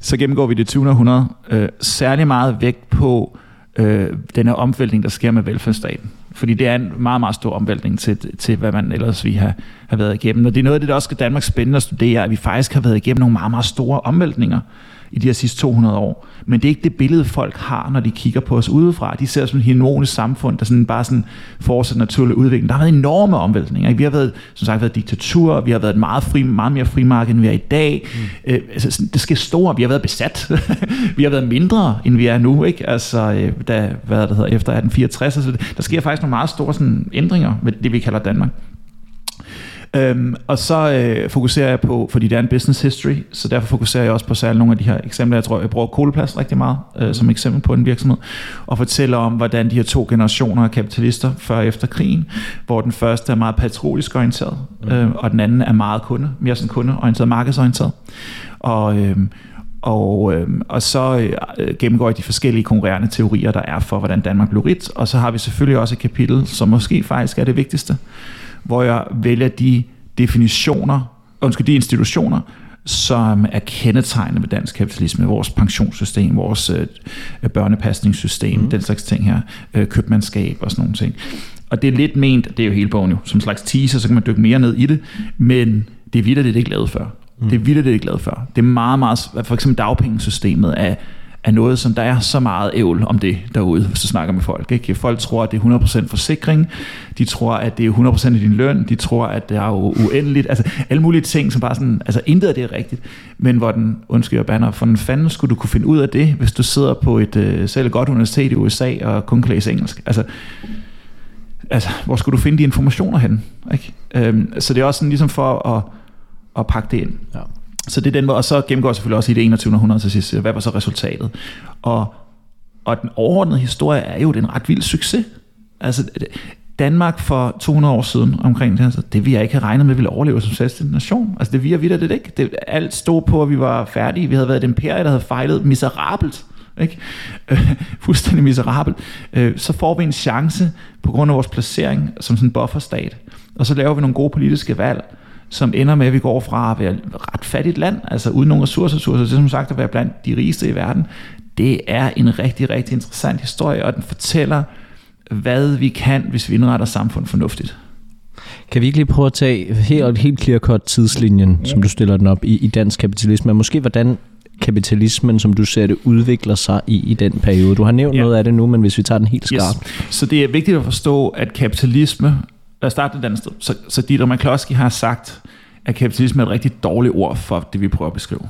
D: så gennemgår vi det 20. århundrede. Øh, særlig meget vægt på øh, den her omvæltning, der sker med velfærdsstaten. Fordi det er en meget, meget stor omvæltning til, til hvad man ellers vi har, har været igennem. Og det er noget af det, der også skal Danmark spændende at studere, at vi faktisk har været igennem nogle meget, meget store omvæltninger i de her sidste 200 år. Men det er ikke det billede, folk har, når de kigger på os udefra. De ser sådan et harmonisk samfund, der sådan bare sådan fortsætter naturlig udvikling. Der har været enorme omvæltninger. Ikke? Vi har været, som sagt, været diktatur, vi har været et meget, fri, meget mere frimarked, end vi er i dag. Mm. Øh, altså, det sker store. Vi har været besat. vi har været mindre, end vi er nu. Ikke? Altså, øh, da, hvad det hedder, efter 1864. Altså, der sker faktisk nogle meget store sådan, ændringer med det, vi kalder Danmark. Øhm, og så øh, fokuserer jeg på, fordi det er en business history, så derfor fokuserer jeg også på særligt nogle af de her eksempler. Jeg tror, jeg bruger Koloplast rigtig meget øh, som eksempel på en virksomhed, og fortæller om, hvordan de her to generationer af kapitalister før og efter krigen, hvor den første er meget patriotisk orienteret, øh, og den anden er meget kunde, mere sådan kundeorienteret, markedsorienteret. Og, øh, og, øh, og så øh, gennemgår jeg de forskellige konkurrerende teorier, der er for, hvordan Danmark blev rigt. Og så har vi selvfølgelig også et kapitel, som måske faktisk er det vigtigste, hvor jeg vælger de definitioner, undskyld, de institutioner, som er kendetegnet med dansk kapitalisme, vores pensionssystem, vores øh, børnepasningssystem, mm. den slags ting her, øh, købmandskab og sådan nogle ting. Og det er lidt ment, det er jo hele bogen jo, som slags teaser, så kan man dykke mere ned i det, men det er vildt, det er ikke lavet før. Mm. Det er vildt, det er ikke lavet før. Det er meget, meget, for eksempel dagpengesystemet er er noget, som der er så meget ævl om det derude, hvis du snakker med folk. Ikke? Folk tror, at det er 100% forsikring, de tror, at det er 100% af din løn, de tror, at det er uendeligt, altså alle mulige ting, som bare sådan, altså intet af det er rigtigt, men hvor den, undskyld banner, for den fanden skulle du kunne finde ud af det, hvis du sidder på et øh, selv godt universitet i USA og kun kan læse engelsk. Altså, altså, hvor skulle du finde de informationer hen? Ikke? Øhm, så det er også sådan ligesom for at, at pakke det ind. Ja. Så det er den måde, og så gennemgår jeg selvfølgelig også i det 21. århundrede til sidst, hvad var så resultatet? Og, og den overordnede historie er jo den ret vild succes. Altså, Danmark for 200 år siden omkring det altså, det vi ikke have regnet med, ville overleve som selvstændig nation. Altså det vi er vidt det ikke. Det, alt stod på, at vi var færdige. Vi havde været et imperie, der havde fejlet miserabelt. Ikke? Øh, fuldstændig miserabelt. Øh, så får vi en chance på grund af vores placering som sådan en bufferstat. Og så laver vi nogle gode politiske valg som ender med, at vi går fra at være et ret fattigt land, altså uden nogen ressourcer, til som sagt at være blandt de rigeste i verden. Det er en rigtig, rigtig interessant historie, og den fortæller, hvad vi kan, hvis vi indretter samfund fornuftigt.
C: Kan vi ikke lige prøve at tage helt, helt clear cut tidslinjen, som du stiller den op i, i dansk kapitalisme, og måske hvordan kapitalismen, som du ser det, udvikler sig i, i den periode. Du har nævnt ja. noget af det nu, men hvis vi tager den helt skarpt.
D: Yes. Så det er vigtigt at forstå, at kapitalisme lad os starte et andet sted. Så, så Dieter McCloskey har sagt, at kapitalisme er et rigtig dårligt ord for det, vi prøver at beskrive.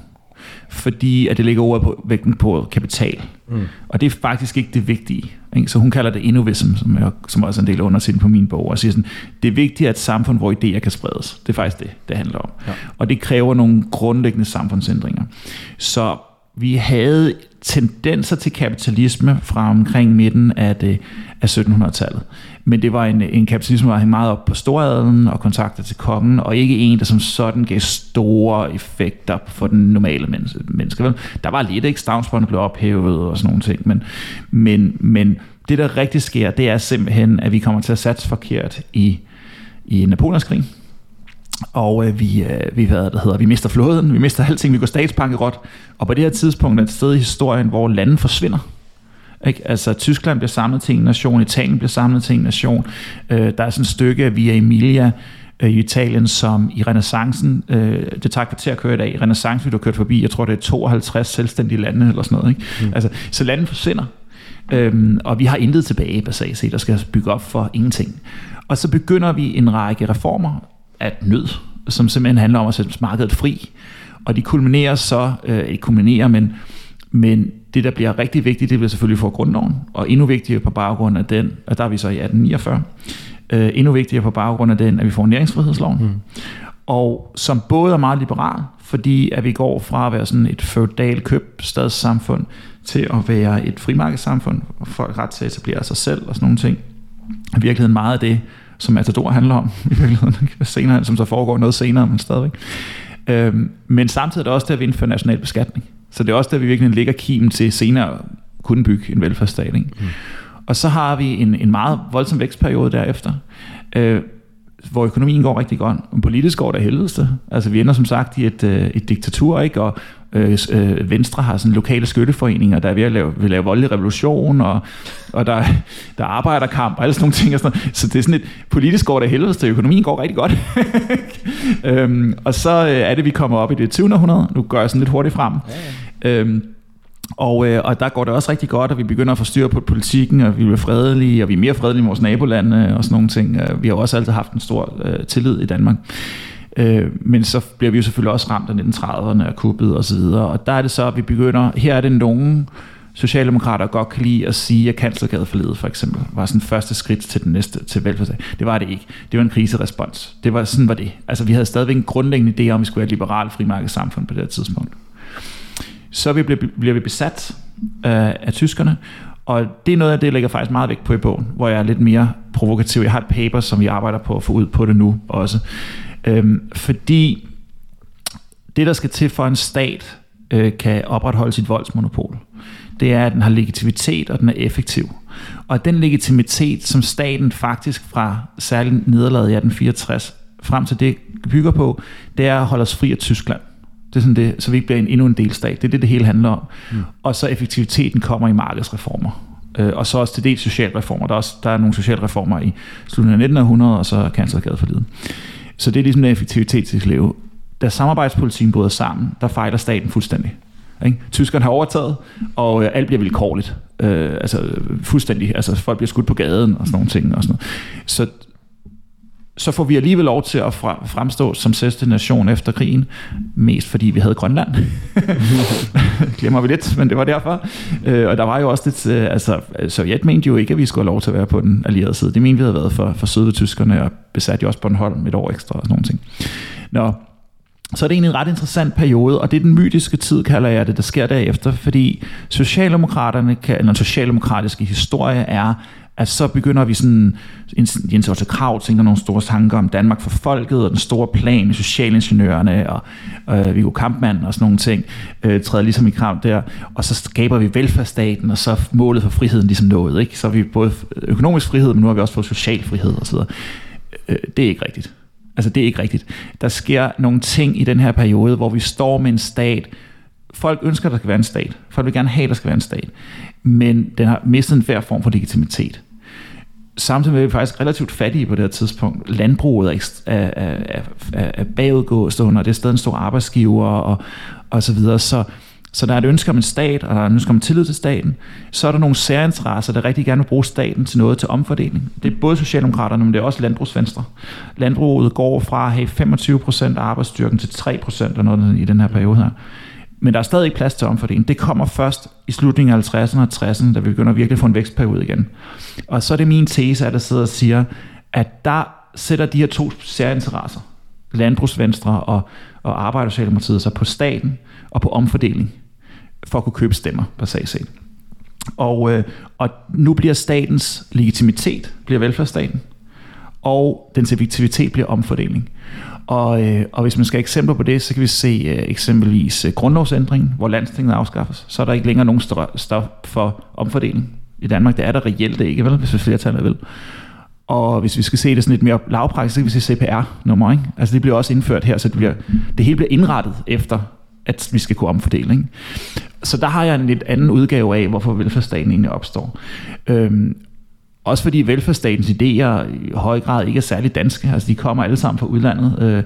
D: Fordi at det ligger ordet på vægten på kapital. Mm. Og det er faktisk ikke det vigtige. Ikke? Så hun kalder det innovism, som, er, som også er en del af undersiden på min bog, og siger sådan, det er vigtigt, at et samfund, hvor idéer kan spredes. Det er faktisk det, det handler om. Ja. Og det kræver nogle grundlæggende samfundsændringer. Så vi havde tendenser til kapitalisme fra omkring midten af, det, af 1700-tallet. Men det var en, en kapitalisme, der var meget op på storadelen og kontakter til kongen, og ikke en, der som sådan gav store effekter for den normale menneske. Der var lidt, ikke? Stavnsbåndet blev ophævet og sådan nogle ting, men, men, men det, der rigtig sker, det er simpelthen, at vi kommer til at satse forkert i, i Napoleonskrigen og øh, vi, øh, vi, hvad det hedder, vi mister flåden, vi mister alting, vi går statsbankerot. Og på det her tidspunkt er et sted i historien, hvor landet forsvinder. Ikke? Altså Tyskland bliver samlet til en nation, Italien bliver samlet til en nation. Øh, der er sådan et stykke af Via Emilia øh, i Italien, som i renaissancen, øh, det tager kvarter at køre i dag, i renaissancen vi du kørt forbi, jeg tror det er 52 selvstændige lande eller sådan noget. Ikke? Mm. Altså, så landet forsvinder. Øhm, og vi har intet tilbage basalt set, der skal bygge op for ingenting. Og så begynder vi en række reformer, af nød, som simpelthen handler om at sætte markedet fri. Og de kulminerer så, øh, ikke kulminerer, men, men det, der bliver rigtig vigtigt, det bliver selvfølgelig for grundloven, og endnu vigtigere på baggrund af den, og der er vi så i 1849, øh, endnu vigtigere på baggrund af den, at vi får næringsfrihedsloven. Mm. Og som både er meget liberal, fordi at vi går fra at være sådan et feudal købstadssamfund til at være et frimarkedssamfund, hvor folk ret til at etablere sig selv og sådan nogle ting. I virkeligheden meget af det, som Matador handler om i virkeligheden, senere, som så foregår noget senere, men stadigvæk. Øhm, men samtidig er det også der, vi indfører national beskatning. Så det er også der, vi virkelig ligger kimen til senere kunne bygge en velfærdsstat. Ikke? Mm. Og så har vi en, en meget voldsom vækstperiode derefter, øh, hvor økonomien går rigtig godt, men politisk går det helvedeste. Altså vi ender som sagt i et, øh, et diktatur, ikke? Og, Øh, øh, Venstre har sådan lokale skytteforeninger, der er ved at lave, vil lave voldelig revolution, og, og der, der er arbejderkamp og alle sådan nogle ting. Og sådan noget. Så det er sådan et politisk går det helvede, til økonomien går rigtig godt. øhm, og så øh, er det, vi kommer op i det 20. århundrede. Nu går jeg sådan lidt hurtigt frem. Ja, ja. Øhm, og, øh, og der går det også rigtig godt, og vi begynder at få styr på politikken, og vi bliver fredelige, og vi er mere fredelige med vores nabolande og sådan nogle ting. Øh, vi har også altid haft en stor øh, tillid i Danmark. Øh, men så bliver vi jo selvfølgelig også ramt af 1930'erne og kuppet og så videre. Og der er det så, at vi begynder, her er det nogen Socialdemokrater godt kan lide at sige, at kanslergadeforledet for eksempel var sådan første skridt til den næste til velfærdsdag. Det var det ikke. Det var en kriserespons. Det var sådan var det. Altså vi havde stadigvæk en grundlæggende idé om, at vi skulle have et liberalt frimarkedssamfund på det her tidspunkt. Så vi bliver, bliver vi besat øh, af tyskerne, og det er noget af det, jeg lægger faktisk meget vægt på i bogen, hvor jeg er lidt mere provokativ. Jeg har et paper, som vi arbejder på at få ud på det nu også. Øhm, fordi det, der skal til for en stat, øh, kan opretholde sit voldsmonopol, det er, at den har legitimitet, og den er effektiv. Og den legitimitet, som staten faktisk fra særligt nederlaget i 1864 frem til det bygger på, det er at holde os fri af Tyskland. Det er sådan det, så vi ikke bliver en, endnu en delstat. Det er det, det hele handler om. Mm. Og så effektiviteten kommer i markedsreformer. Øh, og så også til dels socialreformer. Der er, også, der er nogle socialreformer i slutningen af 1900, og så kanslergade for livet. Så det er ligesom den effektivitet til leve. Da samarbejdspolitikken bryder sammen, der fejler staten fuldstændig. Ikke? Tyskerne har overtaget, og øh, alt bliver vilkårligt. Øh, altså fuldstændig. Altså folk bliver skudt på gaden og sådan nogle ting. Og sådan noget. Så, så får vi alligevel lov til at fremstå som sidste nation efter krigen, mest fordi vi havde Grønland. Glemmer vi lidt, men det var derfor. Øh, og der var jo også lidt, øh, altså øh, Sovjet mente jo ikke, at vi skulle have lov til at være på den allierede side. Det mente vi havde været for, for søde tyskerne, og besat jo også Bornholm et år ekstra og sådan nogle ting. Nå, så er det egentlig en ret interessant periode, og det er den mytiske tid, kalder jeg det, der sker derefter, fordi Socialdemokraterne, kan, eller den socialdemokratiske historie er, Altså så begynder vi sådan, Jens Otto Krav tænker nogle store tanker om Danmark for folket, og den store plan med socialingeniørerne, og øh, Viggo Kampmann og sådan nogle ting, øh, træder ligesom i krav der, og så skaber vi velfærdsstaten, og så målet for friheden ligesom nået, ikke? Så har vi både økonomisk frihed, men nu har vi også fået social frihed og så videre. Øh, det er ikke rigtigt. Altså det er ikke rigtigt. Der sker nogle ting i den her periode, hvor vi står med en stat, folk ønsker, at der skal være en stat. Folk vil gerne have, at der skal være en stat. Men den har mistet en form for legitimitet samtidig med, at vi er faktisk relativt fattige på det her tidspunkt. Landbruget er, er, er, er, er bagudgående, og det er stadig en stor arbejdsgiver, og, og så videre. Så, så der er et ønske om en stat, og der er et ønske om tillid til staten. Så er der nogle særinteresser, der rigtig gerne vil bruge staten til noget til omfordeling. Det er både Socialdemokraterne, men det er også Landbrugsvenstre. Landbruget går fra at have 25% af arbejdsstyrken til 3% eller noget i den her periode her. Men der er stadig plads til omfordeling. Det kommer først i slutningen af 50'erne og 60'erne, da vi begynder virkelig at få en vækstperiode igen. Og så er det min tese, at der sidder og siger, at der sætter de her to særinteresser, landbrugsvenstre og, og Arbejdersocialdemokratiet, sig på staten og på omfordeling, for at kunne købe stemmer på set. Og, øh, og nu bliver statens legitimitet, bliver velfærdsstaten, og dens effektivitet bliver omfordeling. Og, øh, og hvis man skal have eksempler på det, så kan vi se øh, eksempelvis øh, grundlovsændringen, hvor landstinget afskaffes. Så er der ikke længere nogen stop for omfordeling i Danmark. Det er der reelt ikke, vel, hvis flertallet vil. Og hvis vi skal se det sådan lidt mere lavpraktisk, så kan vi se CPR-nummer. Ikke? Altså det bliver også indført her, så det, bliver, det hele bliver indrettet efter, at vi skal kunne omfordele. Ikke? Så der har jeg en lidt anden udgave af, hvorfor velfærdsstaten egentlig opstår. Øhm, også fordi velfærdsstatens idéer i høj grad ikke er særlig danske. Altså de kommer alle sammen fra udlandet. Øh,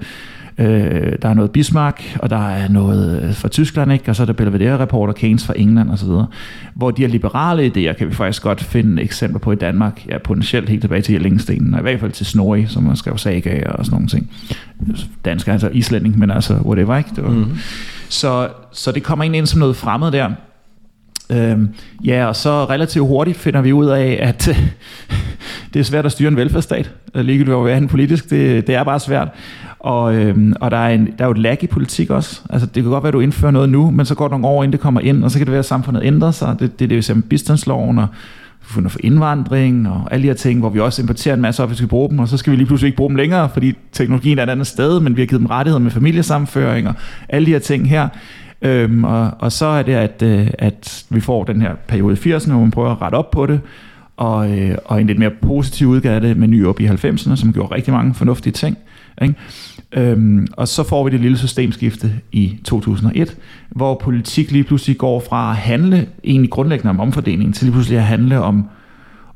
D: øh, der er noget Bismarck, og der er noget øh, fra Tyskland, ikke? og så er der Belvedere-rapport og Keynes fra England osv. Hvor de her liberale idéer kan vi faktisk godt finde eksempler på i Danmark. Ja, potentielt helt tilbage til Jellingstenen, og i hvert fald til Snorri, som man skrev saga og sådan nogle ting. Dansk altså islænding, men altså whatever, ikke? Det var, mm-hmm. så, så det kommer ind, ind som noget fremmed der. Øhm, ja, og så relativt hurtigt finder vi ud af, at det er svært at styre en velfærdsstat. Øh, ligegyldigt hvor vi er politisk, det, det er bare svært. Og, øhm, og der, er en, der er jo et lag i politik også. Altså, det kan godt være, at du indfører noget nu, men så går der nogle år, inden det kommer ind, og så kan det være, at samfundet ændrer sig. Det, det er det, vi ser med bistandsloven og fundet for indvandring og alle de her ting, hvor vi også importerer en masse op, vi skal bruge dem, og så skal vi lige pludselig ikke bruge dem længere, fordi teknologien er et andet sted, men vi har givet dem rettigheder med familiesamføring og alle de her ting her. Øhm, og, og så er det, at, øh, at vi får den her periode i 80'erne, hvor man prøver at rette op på det, og, øh, og en lidt mere positiv udgave af det med ny op i 90'erne, som gjorde rigtig mange fornuftige ting. Ikke? Øhm, og så får vi det lille systemskifte i 2001, hvor politik lige pludselig går fra at handle egentlig grundlæggende om omfordeling, til lige pludselig at handle om,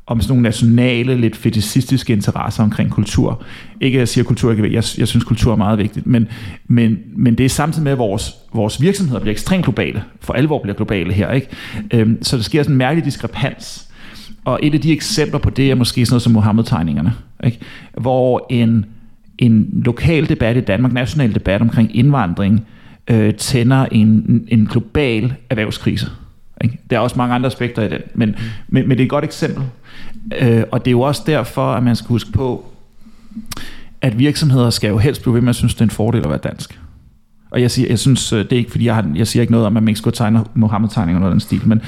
D: om sådan nogle nationale, lidt fetishistiske interesser omkring kultur. Ikke at jeg siger, at kultur ikke er jeg, jeg synes, kultur er meget vigtigt, men, men, men det er samtidig med, at vores, vores virksomheder bliver ekstremt globale, for alvor bliver globale her. Ikke? Øhm, så der sker sådan en mærkelig diskrepans. Og et af de eksempler på det er måske sådan noget som Mohammed-tegningerne, ikke? hvor en en lokal debat i Danmark, national debat omkring indvandring, øh, tænder en, en global erhvervskrise. Ikke? Der er også mange andre aspekter i den, men, men, men det er et godt eksempel. Øh, og det er jo også derfor, at man skal huske på, at virksomheder skal jo helst blive ved med at synes, det er en fordel at være dansk. Og jeg, siger, jeg synes, øh, det er ikke, fordi jeg, har, jeg siger ikke noget om, at man ikke skulle tegne Mohammed-tegninger eller den stil, men,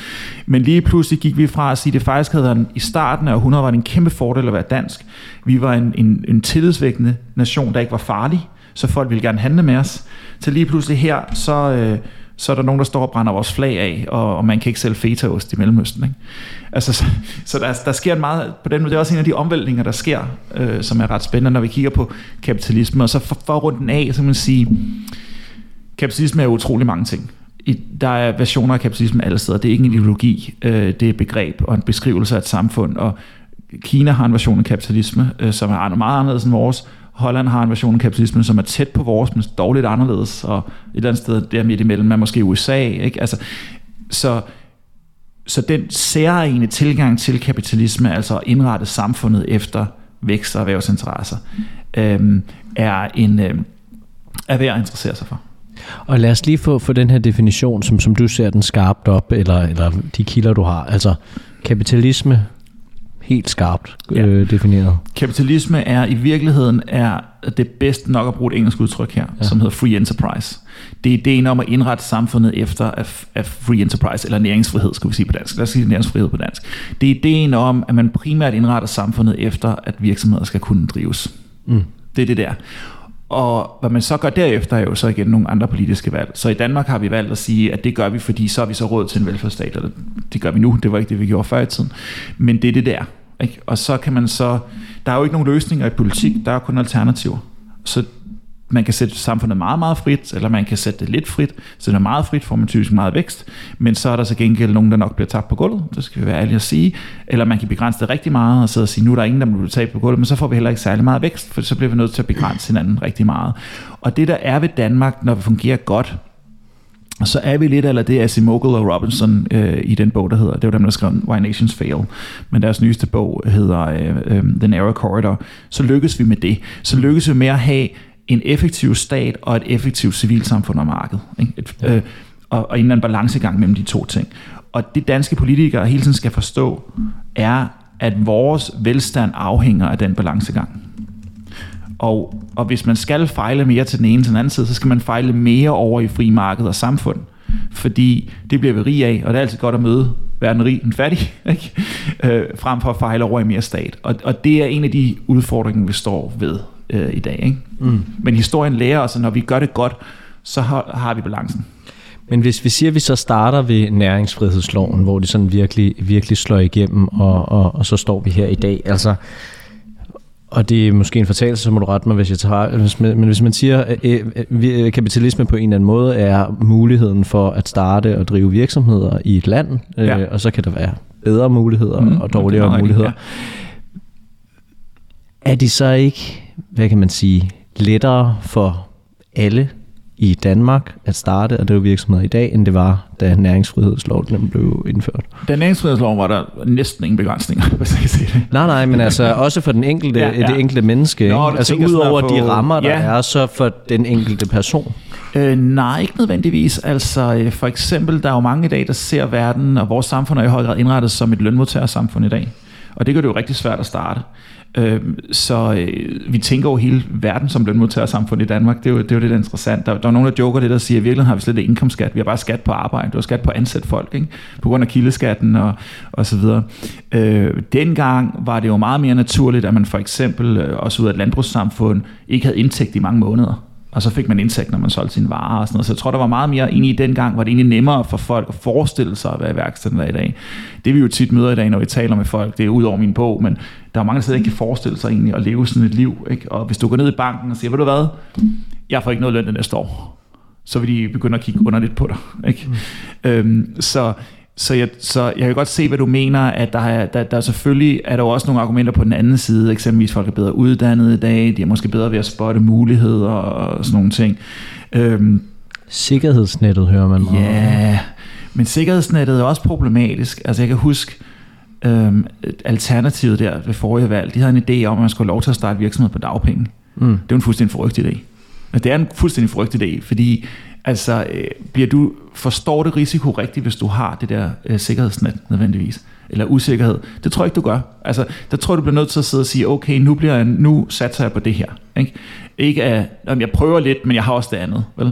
D: men lige pludselig gik vi fra at sige, at det faktisk havde været i starten af århundredet var det en kæmpe fordel at være dansk. Vi var en, en, en tillidsvækkende nation, der ikke var farlig, så folk ville gerne handle med os. Til lige pludselig her, så, øh, så er der nogen, der står og brænder vores flag af, og, og man kan ikke sælge fetaost i Mellemøsten. Ikke? Altså, så så der, der sker en meget, på den måde, det er også en af de omvæltninger, der sker, øh, som er ret spændende, når vi kigger på kapitalisme. Og så for, for at den af, så kan man sige, kapitalisme er utrolig mange ting. I, der er versioner af kapitalisme alle steder. Det er ikke en ideologi, øh, det er et begreb og en beskrivelse af et samfund. Og Kina har en version af kapitalisme, øh, som er meget anderledes end vores. Holland har en version af kapitalismen, som er tæt på vores, men dog lidt anderledes. Og et eller andet sted der midt imellem er måske USA. Ikke? Altså, så, så den særlige tilgang til kapitalisme, altså at indrette samfundet efter vækst og erhvervsinteresser, øhm, er, en, øhm, er værd at interessere sig for.
C: Og lad os lige få, få den her definition, som, som du ser den skarpt op, eller, eller de kilder, du har. Altså kapitalisme, helt skarpt ja. øh, defineret.
D: Kapitalisme er i virkeligheden er det bedste nok at bruge et engelsk udtryk her, ja. som hedder free enterprise. Det er ideen om at indrette samfundet efter at, at free enterprise, eller næringsfrihed, skal vi sige på dansk. Lad os sige næringsfrihed på dansk. Det er ideen om, at man primært indretter samfundet efter, at virksomheder skal kunne drives. Mm. Det er det der. Og hvad man så gør derefter er jo så igen nogle andre politiske valg. Så i Danmark har vi valgt at sige, at det gør vi, fordi så har vi så råd til en velfærdsstat, eller det gør vi nu, det var ikke det, vi gjorde før i tiden. Men det er det der. Ikke? Og så kan man så, der er jo ikke nogen løsninger i politik, der er kun alternativer. Så man kan sætte samfundet meget, meget frit, eller man kan sætte det lidt frit. Så det er meget frit, får man typisk meget vækst. Men så er der så gengæld nogen, der nok bliver tabt på gulvet. Det skal vi være ærlige at sige. Eller man kan begrænse det rigtig meget og sidde og sige, nu er der ingen, der bliver tabt på gulvet, men så får vi heller ikke særlig meget vækst, for så bliver vi nødt til at begrænse hinanden rigtig meget. Og det der er ved Danmark, når vi fungerer godt, så er vi lidt eller det Asimogel og Robinson øh, i den bog, der hedder, det var dem, der skrev Why Nations Fail, men deres nyeste bog hedder øh, øh, The Narrow Corridor, så lykkes vi med det. Så lykkes vi med at have en effektiv stat og et effektivt civilsamfund og marked. Ikke? Et, ja. øh, og, og en eller anden balancegang mellem de to ting. Og det danske politikere hele tiden skal forstå, er, at vores velstand afhænger af den balancegang. Og, og hvis man skal fejle mere til den ene til den anden side, så skal man fejle mere over i fri marked og samfund. Fordi det bliver vi rig af, og det er altid godt at møde verden rig end fattig, ikke? Øh, frem for at fejle over i mere stat. Og, og det er en af de udfordringer, vi står ved øh, i dag. Ikke? Mm. Men historien lærer os, at når vi gør det godt, så har, har vi balancen.
C: Men hvis vi siger, at vi så starter ved næringsfrihedsloven, hvor det sådan virkelig, virkelig slår igennem, og, og, og så står vi her i dag, altså, og det er måske en fortalelse, så må du rette mig, hvis jeg tager men hvis man siger, at kapitalisme på en eller anden måde er muligheden for at starte og drive virksomheder i et land, ja. øh, og så kan der være bedre muligheder mm, og dårligere muligheder. Ja. Er de så ikke hvad kan man sige, lettere for alle i Danmark at starte og drive virksomheder i dag, end det var, da næringsfrihedsloven blev indført.
D: Da næringsfrihedsloven var der næsten ingen begrænsninger, hvis jeg kan sige det.
C: Nej, nej, men altså også for den enkelte, ja, ja. det enkelte menneske. Nå, Altså udover på, de rammer, der ja. er, så for den enkelte person.
D: Øh, nej, ikke nødvendigvis. Altså øh, for eksempel, der er jo mange i dag, der ser verden, og vores samfund er i høj grad indrettet som et lønmodtagersamfund i dag. Og det gør det jo rigtig svært at starte. Øh, så øh, vi tænker jo hele verden som lønmodtagersamfund i Danmark. Det er jo, det er jo lidt interessant. Der, der er nogen, der joker det, der siger, at i virkeligheden har vi slet ikke indkomstskat. Vi har bare skat på arbejde. Du har skat på ansat folk, ikke? på grund af kildeskatten og, og så videre. Øh, dengang var det jo meget mere naturligt, at man for eksempel, øh, også ud af et landbrugssamfund, ikke havde indtægt i mange måneder og så fik man indtægt, når man solgte sine varer og sådan noget. Så jeg tror, der var meget mere egentlig i dengang, var det egentlig nemmere for folk at forestille sig at være iværksætter i dag. Det vi jo tit møder i dag, når vi taler med folk, det er ud over min bog, men der er mange, der slet ikke kan forestille sig egentlig at leve sådan et liv. Ikke? Og hvis du går ned i banken og siger, ved du hvad, jeg får ikke noget løn det næste år, så vil de begynde at kigge underligt på dig. Ikke? Mm. Øhm, så, så, jeg, så jeg kan godt se, hvad du mener, at der er, der, der selvfølgelig er der jo også nogle argumenter på den anden side, eksempelvis folk er bedre uddannet i dag, de er måske bedre ved at spotte muligheder og sådan nogle ting. Øhm,
C: Sikkerhedsnettet hører man meget.
D: Ja, men sikkerhedsnettet er også problematisk. Altså jeg kan huske, øhm, alternativet der ved forrige valg, de havde en idé om, at man skulle have lov til at starte virksomhed på dagpenge. Mm. Det er jo en fuldstændig forrygt idé. Det er en fuldstændig forrygt idé, fordi altså, øh, bliver du, forstår det risiko rigtigt, hvis du har det der øh, sikkerhedsnet nødvendigvis? Eller usikkerhed? Det tror jeg ikke, du gør. Altså, der tror jeg, du bliver nødt til at sidde og sige, okay, nu, bliver jeg, nu satser jeg på det her. Ikke, ikke at, jeg prøver lidt, men jeg har også det andet. Vel?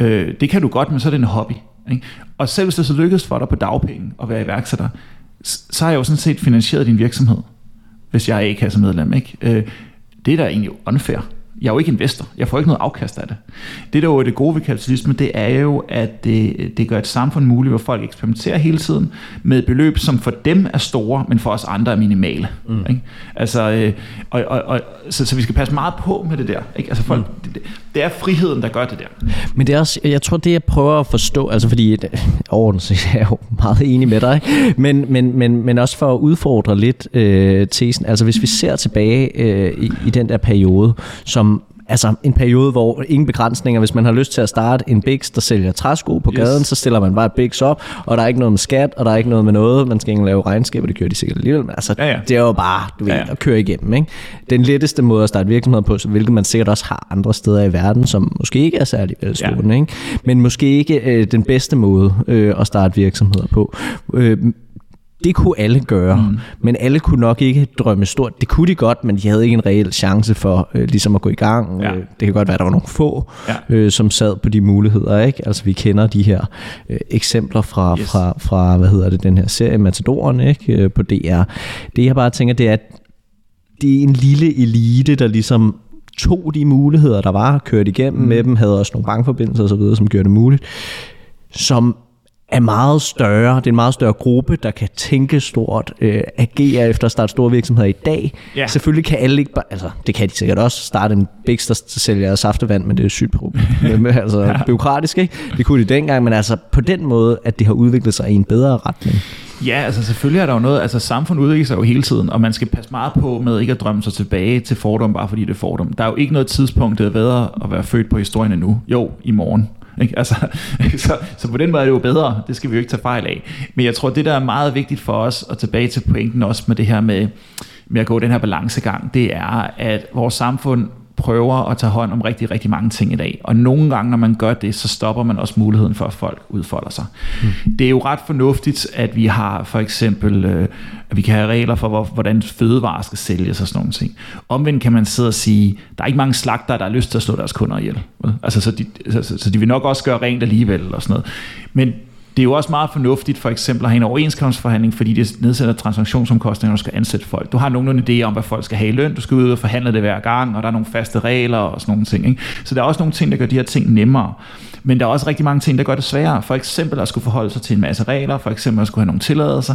D: Øh, det kan du godt, men så er det en hobby. Ikke? Og selv hvis det så lykkes for dig på dagpenge at være iværksætter, så har jeg jo sådan set finansieret din virksomhed, hvis jeg er A-kassemedlem. Ikke? Øh, det er da egentlig unfair jeg er jo ikke investor. Jeg får ikke noget afkast af det. Det, der er jo det gode ved kapitalisme, det er jo, at det, det gør et samfund muligt, hvor folk eksperimenterer hele tiden med beløb, som for dem er store, men for os andre er minimale. Mm. Ikke? Altså, øh, og, og, og, så, så vi skal passe meget på med det der. Ikke? Altså folk, mm. det, det er friheden, der gør det der.
C: Men det er også, jeg tror, det jeg prøver at forstå, altså fordi øh, overordnet så er jo meget enig med dig, men, men, men, men også for at udfordre lidt øh, tesen, altså hvis vi ser tilbage øh, i, i den der periode, som altså en periode, hvor ingen begrænsninger, hvis man har lyst til at starte en Bix, der sælger træsko på gaden, yes. så stiller man bare et Bix op, og der er ikke noget med skat, og der er ikke noget med noget, man skal ikke lave regnskab, og det kører de sikkert alligevel, men altså, ja, ja. det er jo bare, du ved, ja, ja. at køre igennem, ikke? Den letteste måde at starte virksomhed på, hvilket man sikkert også har andre steder i verden, som måske ikke er særlig velstående, ja. ikke? Men måske ikke øh, den bedste måde øh, at starte virksomheder på. Øh, det kunne alle gøre, mm. men alle kunne nok ikke drømme stort. Det kunne de godt, men de havde ikke en reel chance for øh, ligesom at gå i gang. Ja. Øh, det kan godt være, at der var nogle få, ja. øh, som sad på de muligheder. Ikke? Altså vi kender de her øh, eksempler fra, yes. fra, fra, hvad hedder det, den her serie Matadoren ikke? Øh, på DR. Det jeg bare tænker, det er, at det er en lille elite, der ligesom tog de muligheder, der var, kørte igennem mm. med dem, havde også nogle bankforbindelser osv., som gjorde det muligt, som er meget større. Det er en meget større gruppe, der kan tænke stort, øh, agere efter at starte store virksomheder i dag. Ja. Selvfølgelig kan alle ikke bare, altså det kan de sikkert også, starte en Bix, der sælger saftevand, men det er sygt problem. altså ja. byråkratisk, ikke? Det kunne de dengang, men altså på den måde, at det har udviklet sig i en bedre retning.
D: Ja, altså selvfølgelig er der jo noget, altså samfundet udvikler sig jo hele tiden, og man skal passe meget på med ikke at drømme sig tilbage til fordom, bare fordi det er fordom. Der er jo ikke noget tidspunkt, det er bedre at være født på historien endnu. Jo, i morgen. Ikke? Altså, så, så på den måde er det jo bedre, det skal vi jo ikke tage fejl af. Men jeg tror, det der er meget vigtigt for os, og tilbage til pointen også med det her med, med at gå den her balancegang, det er, at vores samfund prøver at tage hånd om rigtig, rigtig mange ting i dag. Og nogle gange, når man gør det, så stopper man også muligheden for, at folk udfolder sig. Mm. Det er jo ret fornuftigt, at vi har for eksempel, øh, at vi kan have regler for, hvordan fødevarer skal sælges og sådan nogle ting. Omvendt kan man sidde og sige, der er ikke mange slagter, der har lyst til at slå deres kunder ihjel. Altså, så, de, så, så de vil nok også gøre rent alligevel og sådan noget. Men det er jo også meget fornuftigt for eksempel at have en overenskomstforhandling, fordi det nedsætter transaktionsomkostninger, når du skal ansætte folk. Du har nogenlunde idé om, hvad folk skal have i løn. Du skal ud og forhandle det hver gang, og der er nogle faste regler og sådan nogle ting. Ikke? Så der er også nogle ting, der gør de her ting nemmere. Men der er også rigtig mange ting, der gør det sværere. For eksempel at skulle forholde sig til en masse regler, for eksempel at skulle have nogle tilladelser.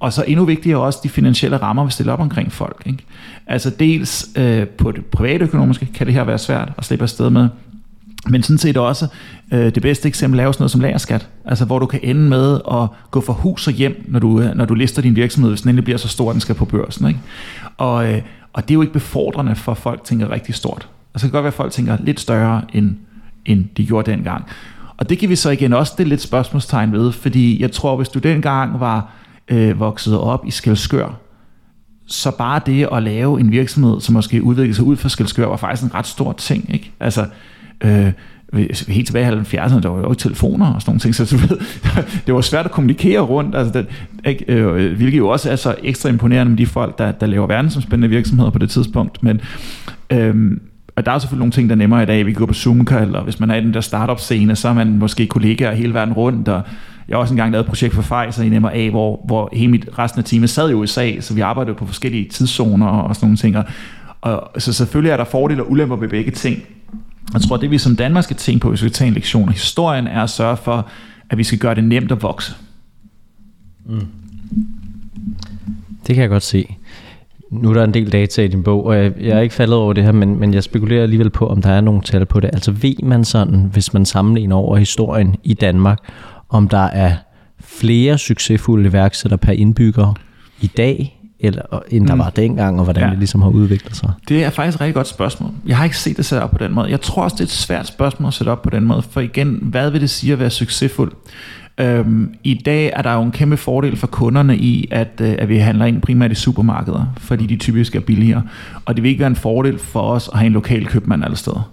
D: Og så endnu vigtigere også de finansielle rammer, vi stiller op omkring folk. Ikke? Altså dels øh, på det private økonomiske kan det her være svært at slippe afsted med. Men sådan set også, øh, det bedste eksempel er jo sådan noget som lagerskat, altså hvor du kan ende med at gå fra hus og hjem, når du, øh, når du lister din virksomhed, hvis den endelig bliver så stor, at den skal på børsen. Ikke? Og, øh, og det er jo ikke befordrende for, at folk tænker rigtig stort. Og så kan det godt være, at folk tænker lidt større, end, end de gjorde dengang. Og det kan vi så igen også det lidt spørgsmålstegn ved, fordi jeg tror, hvis du dengang var øh, vokset op i Skelskør, så bare det at lave en virksomhed, som måske udviklede sig ud fra Skelskør, var faktisk en ret stor ting. Ikke? Altså, Øh, altså, helt tilbage i 70'erne, der var jo ikke telefoner og sådan nogle ting, så ved, det var svært at kommunikere rundt, altså det, ikke, øh, hvilket jo også er så ekstra imponerende med de folk, der, der laver verdensomspændende virksomheder på det tidspunkt, men øh, og der er selvfølgelig nogle ting, der er nemmere i dag. Vi går på Zoom, eller hvis man er i den der startup-scene, så er man måske kollegaer hele verden rundt, og jeg har også engang lavet et projekt for Pfizer i NMA, hvor, hvor hele mit resten af teamet sad i USA, så vi arbejdede på forskellige tidszoner og sådan nogle ting. Og, og så selvfølgelig er der fordele og ulemper ved begge ting. Jeg tror, det vi som Danmark skal tænke på, hvis vi skal tage en lektion af historien, er at sørge for, at vi skal gøre det nemt at vokse.
C: Mm. Det kan jeg godt se. Nu er der en del data i din bog, og jeg, jeg er ikke faldet over det her, men, men jeg spekulerer alligevel på, om der er nogle tal på det. Altså ved man sådan, hvis man sammenligner over historien i Danmark, om der er flere succesfulde iværksættere per indbygger i dag, eller, end der mm. var dengang, og hvordan ja. det ligesom har udviklet sig?
D: Det er faktisk et rigtig godt spørgsmål. Jeg har ikke set det sat op på den måde. Jeg tror også, det er et svært spørgsmål at sætte op på den måde, for igen, hvad vil det sige at være succesfuld? Øhm, I dag er der jo en kæmpe fordel for kunderne i, at, øh, at vi handler ind primært i supermarkeder, fordi de typisk er billigere. Og det vil ikke være en fordel for os at have en lokal købmand alle steder.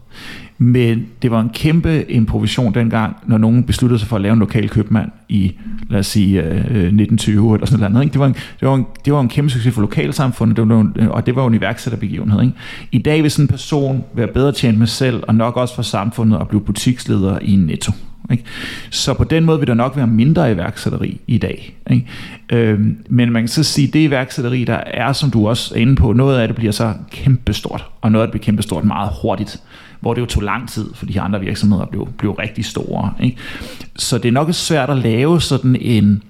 D: Men det var en kæmpe improvisation dengang, når nogen besluttede sig for at lave en lokal købmand i, lad os sige, øh, øh 1920 eller sådan noget. Ikke? Det, var en, det, var en, det var en kæmpe succes for lokalsamfundet, det var en, øh, og det var jo en iværksætterbegivenhed. Ikke? I dag vil sådan en person være bedre tjent med selv, og nok også for samfundet at blive butiksleder i en netto. Ikke? Så på den måde vil der nok være mindre iværksætteri i dag. Ikke? Øhm, men man kan så sige, at det iværksætteri, der er, som du også er inde på, noget af det bliver så kæmpestort, og noget af det bliver kæmpestort meget hurtigt hvor det jo tog lang tid, for de her andre virksomheder blev, blev rigtig store. Ikke? Så det er nok svært at lave sådan en,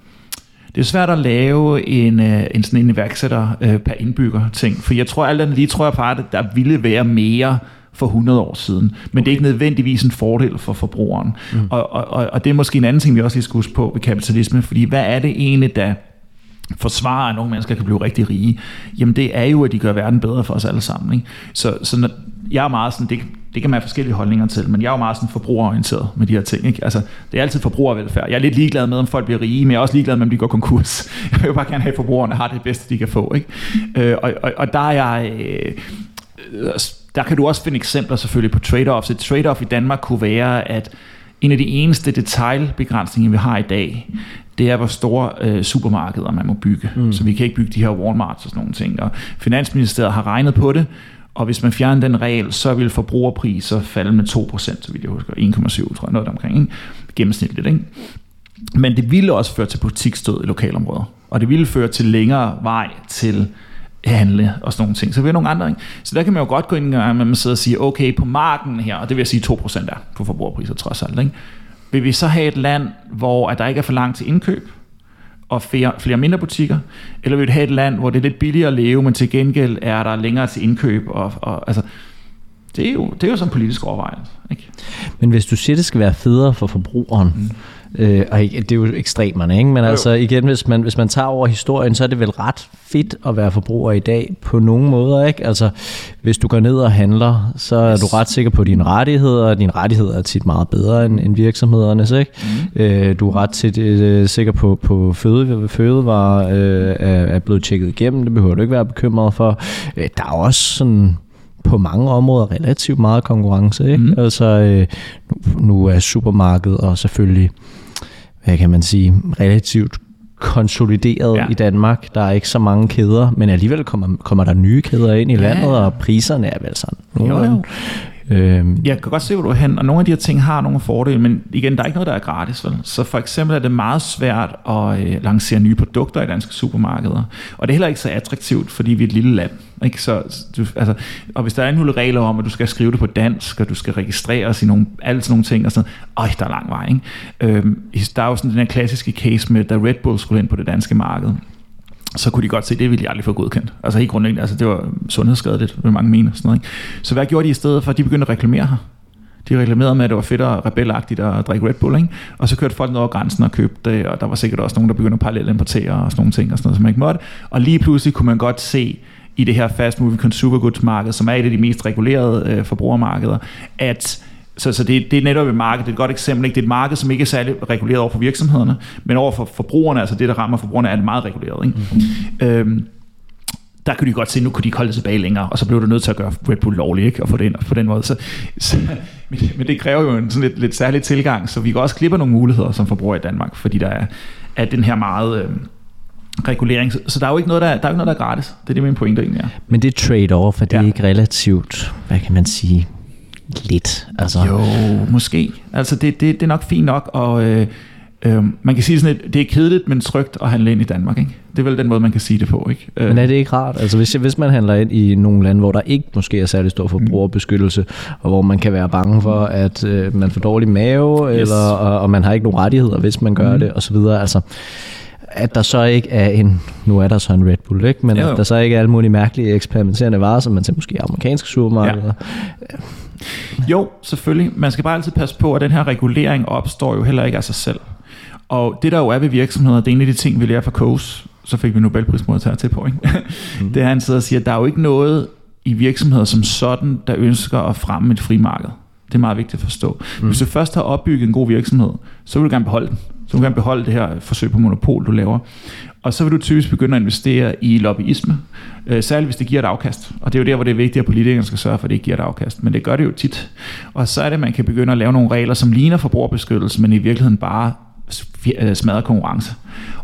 D: det er svært at lave en, øh, en sådan en iværksætter øh, per indbygger ting, for jeg tror alt andet lige, tror jeg bare, at der ville være mere for 100 år siden. Men okay. det er ikke nødvendigvis en fordel for forbrugeren. Mm. Og, og, og det er måske en anden ting, vi også lige skal huske på ved kapitalisme, fordi hvad er det egentlig, der forsvarer, at nogle mennesker kan blive rigtig rige? Jamen det er jo, at de gør verden bedre for os alle sammen. Ikke? Så, så når, jeg er meget sådan, det, det kan man have forskellige holdninger til, men jeg er jo meget sådan forbrugerorienteret med de her ting. Ikke? Altså, det er altid forbrugervelfærd. Jeg er lidt ligeglad med, om folk bliver rige, men jeg er også ligeglad med, om de går konkurs. Jeg vil bare gerne have, at forbrugerne har det bedste, de kan få. Ikke? Øh, og, og, og der er jeg... Øh, der kan du også finde eksempler selvfølgelig på trade-offs. Et trade-off i Danmark kunne være, at en af de eneste detaljbegrænsninger, vi har i dag, det er, hvor store øh, supermarkeder man må bygge. Mm. Så vi kan ikke bygge de her Walmarts og sådan nogle ting. Og Finansministeriet har regnet på det, og hvis man fjerner den regel, så vil forbrugerpriser falde med 2%, så vidt jeg husker. 1,7 tror jeg, noget omkring. Ikke? Gennemsnitligt. Ikke? Men det ville også føre til butikstød i lokalområder. Og det ville føre til længere vej til handle og sådan nogle ting. Så vi har nogle andre. Ikke? Så der kan man jo godt gå ind og man sidder og sige, okay, på marken her, og det vil jeg sige 2% er på forbrugerpriser trods alt. Ikke? Vil vi så have et land, hvor at der ikke er for langt til indkøb, og flere, flere mindre butikker, eller vil vi have et land, hvor det er lidt billigere at leve, men til gengæld er der længere til indkøb, og, og altså, det er jo, det er jo sådan en politisk overvejelse. Ikke?
C: Men hvis du siger, det skal være federe for forbrugeren, mm Øh, og det er jo ekstremerne, ikke? Men jo. altså igen, hvis man, hvis man tager over historien, så er det vel ret fedt at være forbruger i dag på nogle måder, ikke? Altså, hvis du går ned og handler, så er du ret sikker på dine rettigheder, og dine rettigheder er tit meget bedre end, end virksomhedernes, ikke? Mm. Øh, du er ret tit øh, sikker på, på føde, fødevarer øh, er, er blevet tjekket igennem, det behøver du ikke være bekymret for. Øh, der er også sådan på mange områder relativt meget konkurrence. Ikke? Mm. Altså, øh, nu, nu er supermarkedet og selvfølgelig hvad kan man sige, relativt konsolideret ja. i Danmark. Der er ikke så mange kæder, men alligevel kommer, kommer der nye kæder ind i ja. landet, og priserne er vel sådan.
D: Jo, jo. Øhm. Jeg kan godt se, hvor du er hen, og nogle af de her ting har nogle fordele, men igen, der er ikke noget, der er gratis. Vel? Så for eksempel er det meget svært at øh, lancere nye produkter i danske supermarkeder, og det er heller ikke så attraktivt, fordi vi er et lille land. Ikke? Så, du, altså, og hvis der er en regler om, at du skal skrive det på dansk, og du skal registreres i nogle, alle sådan nogle ting, og sådan, øj, der er lang vej. Ikke? Øhm, der er jo sådan den her klassiske case med, da Red Bull skulle ind på det danske marked, så kunne de godt se, at det ville de aldrig få godkendt. Altså helt grundlæggende, altså det var sundhedsskadeligt, vil mange mener. Sådan noget, ikke? Så hvad gjorde de i stedet for? De begyndte at reklamere her. De reklamerede med, at det var fedt og rebelagtigt at drikke Red Bull, ikke? Og så kørte folk ned over grænsen og købte det, og der var sikkert også nogen, der begyndte at parallelt importere og sådan nogle ting, og sådan noget, som man ikke måtte. Og lige pludselig kunne man godt se, i det her fast moving consumer goods marked, som er et af de mest regulerede øh, forbrugermarkeder, at så, så det, det er netop et marked, det er et godt eksempel. Ikke? Det er et marked, som ikke er særlig reguleret over for virksomhederne, men over for forbrugerne, altså det, der rammer forbrugerne, er det meget reguleret. Ikke? Mm-hmm. Øhm, der kunne de godt se, at nu kunne de ikke holde det tilbage længere, og så blev du nødt til at gøre Red Bull lovlig, ikke? og få det ind på den måde. Så, så, men det kræver jo en sådan lidt, lidt særlig tilgang, så vi kan også klippe nogle muligheder som forbruger i Danmark, fordi der er, er den her meget... Øh, regulering. Så der er jo ikke noget, der, der, er ikke noget, der er gratis. Det er det, min pointe egentlig er.
C: Men det er trade-off, for det ja. er ikke relativt, hvad kan man sige, lidt. Altså.
D: Jo, måske. Altså det, det, det er nok fint nok, og øh, Øh, man kan sige sådan, at det er kedeligt, men trygt at handle ind i Danmark. Ikke? Det er vel den måde, man kan sige det på. Ikke?
C: Men er det ikke rart? Altså hvis, hvis man handler ind i nogle lande, hvor der ikke måske er særlig stor forbrugerbeskyttelse, og hvor man kan være bange for, at øh, man får dårlig mave, yes. eller, og, og man har ikke nogen rettigheder, hvis man gør mm. det, osv. Altså, at der så ikke er en, nu er der så en Red Bull, ikke? men jo. at der så ikke er alle mulige mærkelige eksperimenterende varer, som man ser måske i amerikanske supermarkeder. Ja.
D: Jo, selvfølgelig. Man skal bare altid passe på, at den her regulering opstår jo heller ikke af sig selv. Og det der jo er ved virksomheder, det er en af de ting, vi lærer fra Coase, så fik vi Nobelprismodtager til på, ikke? Mm. det er, han sidder og siger, at der er jo ikke noget i virksomheder som sådan, der ønsker at fremme et frimarked. Det er meget vigtigt at forstå. Mm. Hvis du først har opbygget en god virksomhed, så vil du gerne beholde den. Så vil du gerne beholde det her forsøg på monopol, du laver. Og så vil du typisk begynde at investere i lobbyisme, øh, særligt hvis det giver et afkast. Og det er jo der, hvor det er vigtigt, at politikerne skal sørge for, at det ikke giver et afkast. Men det gør det jo tit. Og så er det, at man kan begynde at lave nogle regler, som ligner forbrugerbeskyttelse, men i virkeligheden bare øh, smadrer konkurrence.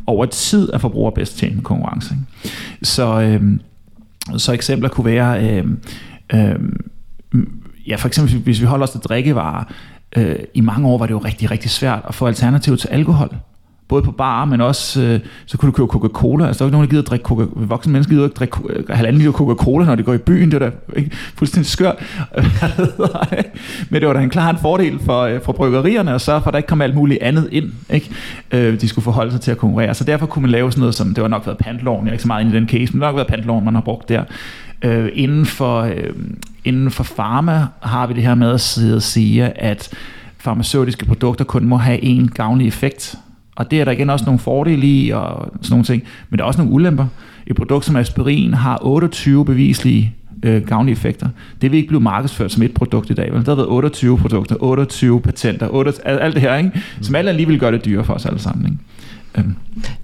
D: Over tid er forbruger bedst tjent med konkurrence. Ikke? Så, øh, så eksempler kunne være, øh, øh, ja for eksempel hvis vi holder os til drikkevarer, øh, i mange år var det jo rigtig, rigtig svært at få alternativ til alkohol både på bar, men også, øh, så kunne du købe Coca-Cola. Altså, der er ikke nogen, der gider at drikke Coca voksne mennesker gider ikke drikke øh, halvanden liter Coca-Cola, når de går i byen. Det er da ikke fuldstændig skørt. men det var da en klar en fordel for, øh, for bryggerierne at sørge for, at der ikke kom alt muligt andet ind. Ikke? Øh, de skulle forholde sig til at konkurrere. Så derfor kunne man lave sådan noget som, det var nok været pantloven, jeg er ikke så meget inde i den case, men det har nok været pantloven, man har brugt der. Øh, inden, for, øh, inden for pharma har vi det her med at sidde og sige, at farmaceutiske produkter kun må have en gavnlig effekt. Og det er der igen også nogle fordele i, og sådan nogle ting, men der er også nogle ulemper. Et produkt som aspirin har 28 bevislige øh, gavnlige effekter. Det vil ikke blive markedsført som et produkt i dag. Vel? Der har været 28 produkter, 28 patenter, 8, alt det her, ikke? som alle alligevel gør det dyre for os alle sammen. Ikke?
C: Øhm.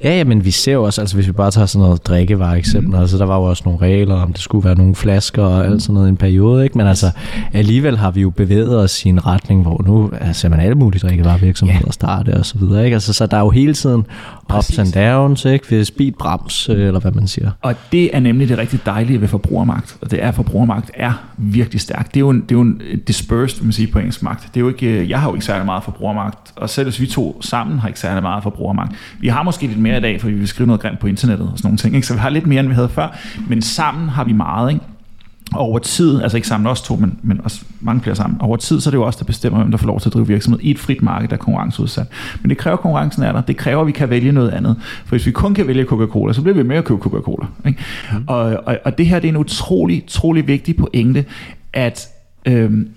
C: Ja, ja, men vi ser jo også, altså hvis vi bare tager sådan noget drikkevarer eksempel, mm. altså der var jo også nogle regler om, det skulle være nogle flasker og alt sådan noget i en periode, ikke? men altså alligevel har vi jo bevæget os i en retning, hvor nu altså, man alle mulige drikkevarevirksomheder yeah. starte og så videre, ikke? Altså, så der er jo hele tiden Præcis. ups and downs, ikke? Ved speed brems, eller hvad man siger.
D: Og det er nemlig det rigtig dejlige ved forbrugermagt, og det er, at forbrugermagt er virkelig stærk. Det er jo en, det er jo en dispersed, man siger på engelsk magt. Det er jo ikke, øh, jeg har jo ikke særlig meget forbrugermagt, og selv hvis vi to sammen har ikke særlig meget forbrugermagt. Vi har måske lidt mere i dag, fordi vi vil skrive noget grimt på internettet og sådan nogle ting, ikke? så vi har lidt mere, end vi havde før, men sammen har vi meget, ikke? Og over tid, altså ikke sammen os to, men, men også mange flere sammen, over tid, så er det jo også der bestemmer, hvem der får lov til at drive virksomhed i et frit marked, der er konkurrenceudsat. Men det kræver, at konkurrencen er der. Det kræver, at vi kan vælge noget andet. For hvis vi kun kan vælge Coca-Cola, så bliver vi med at købe Coca-Cola. Ikke? Mm. Og, og, og det her det er en utrolig, utrolig vigtig pointe, at øhm,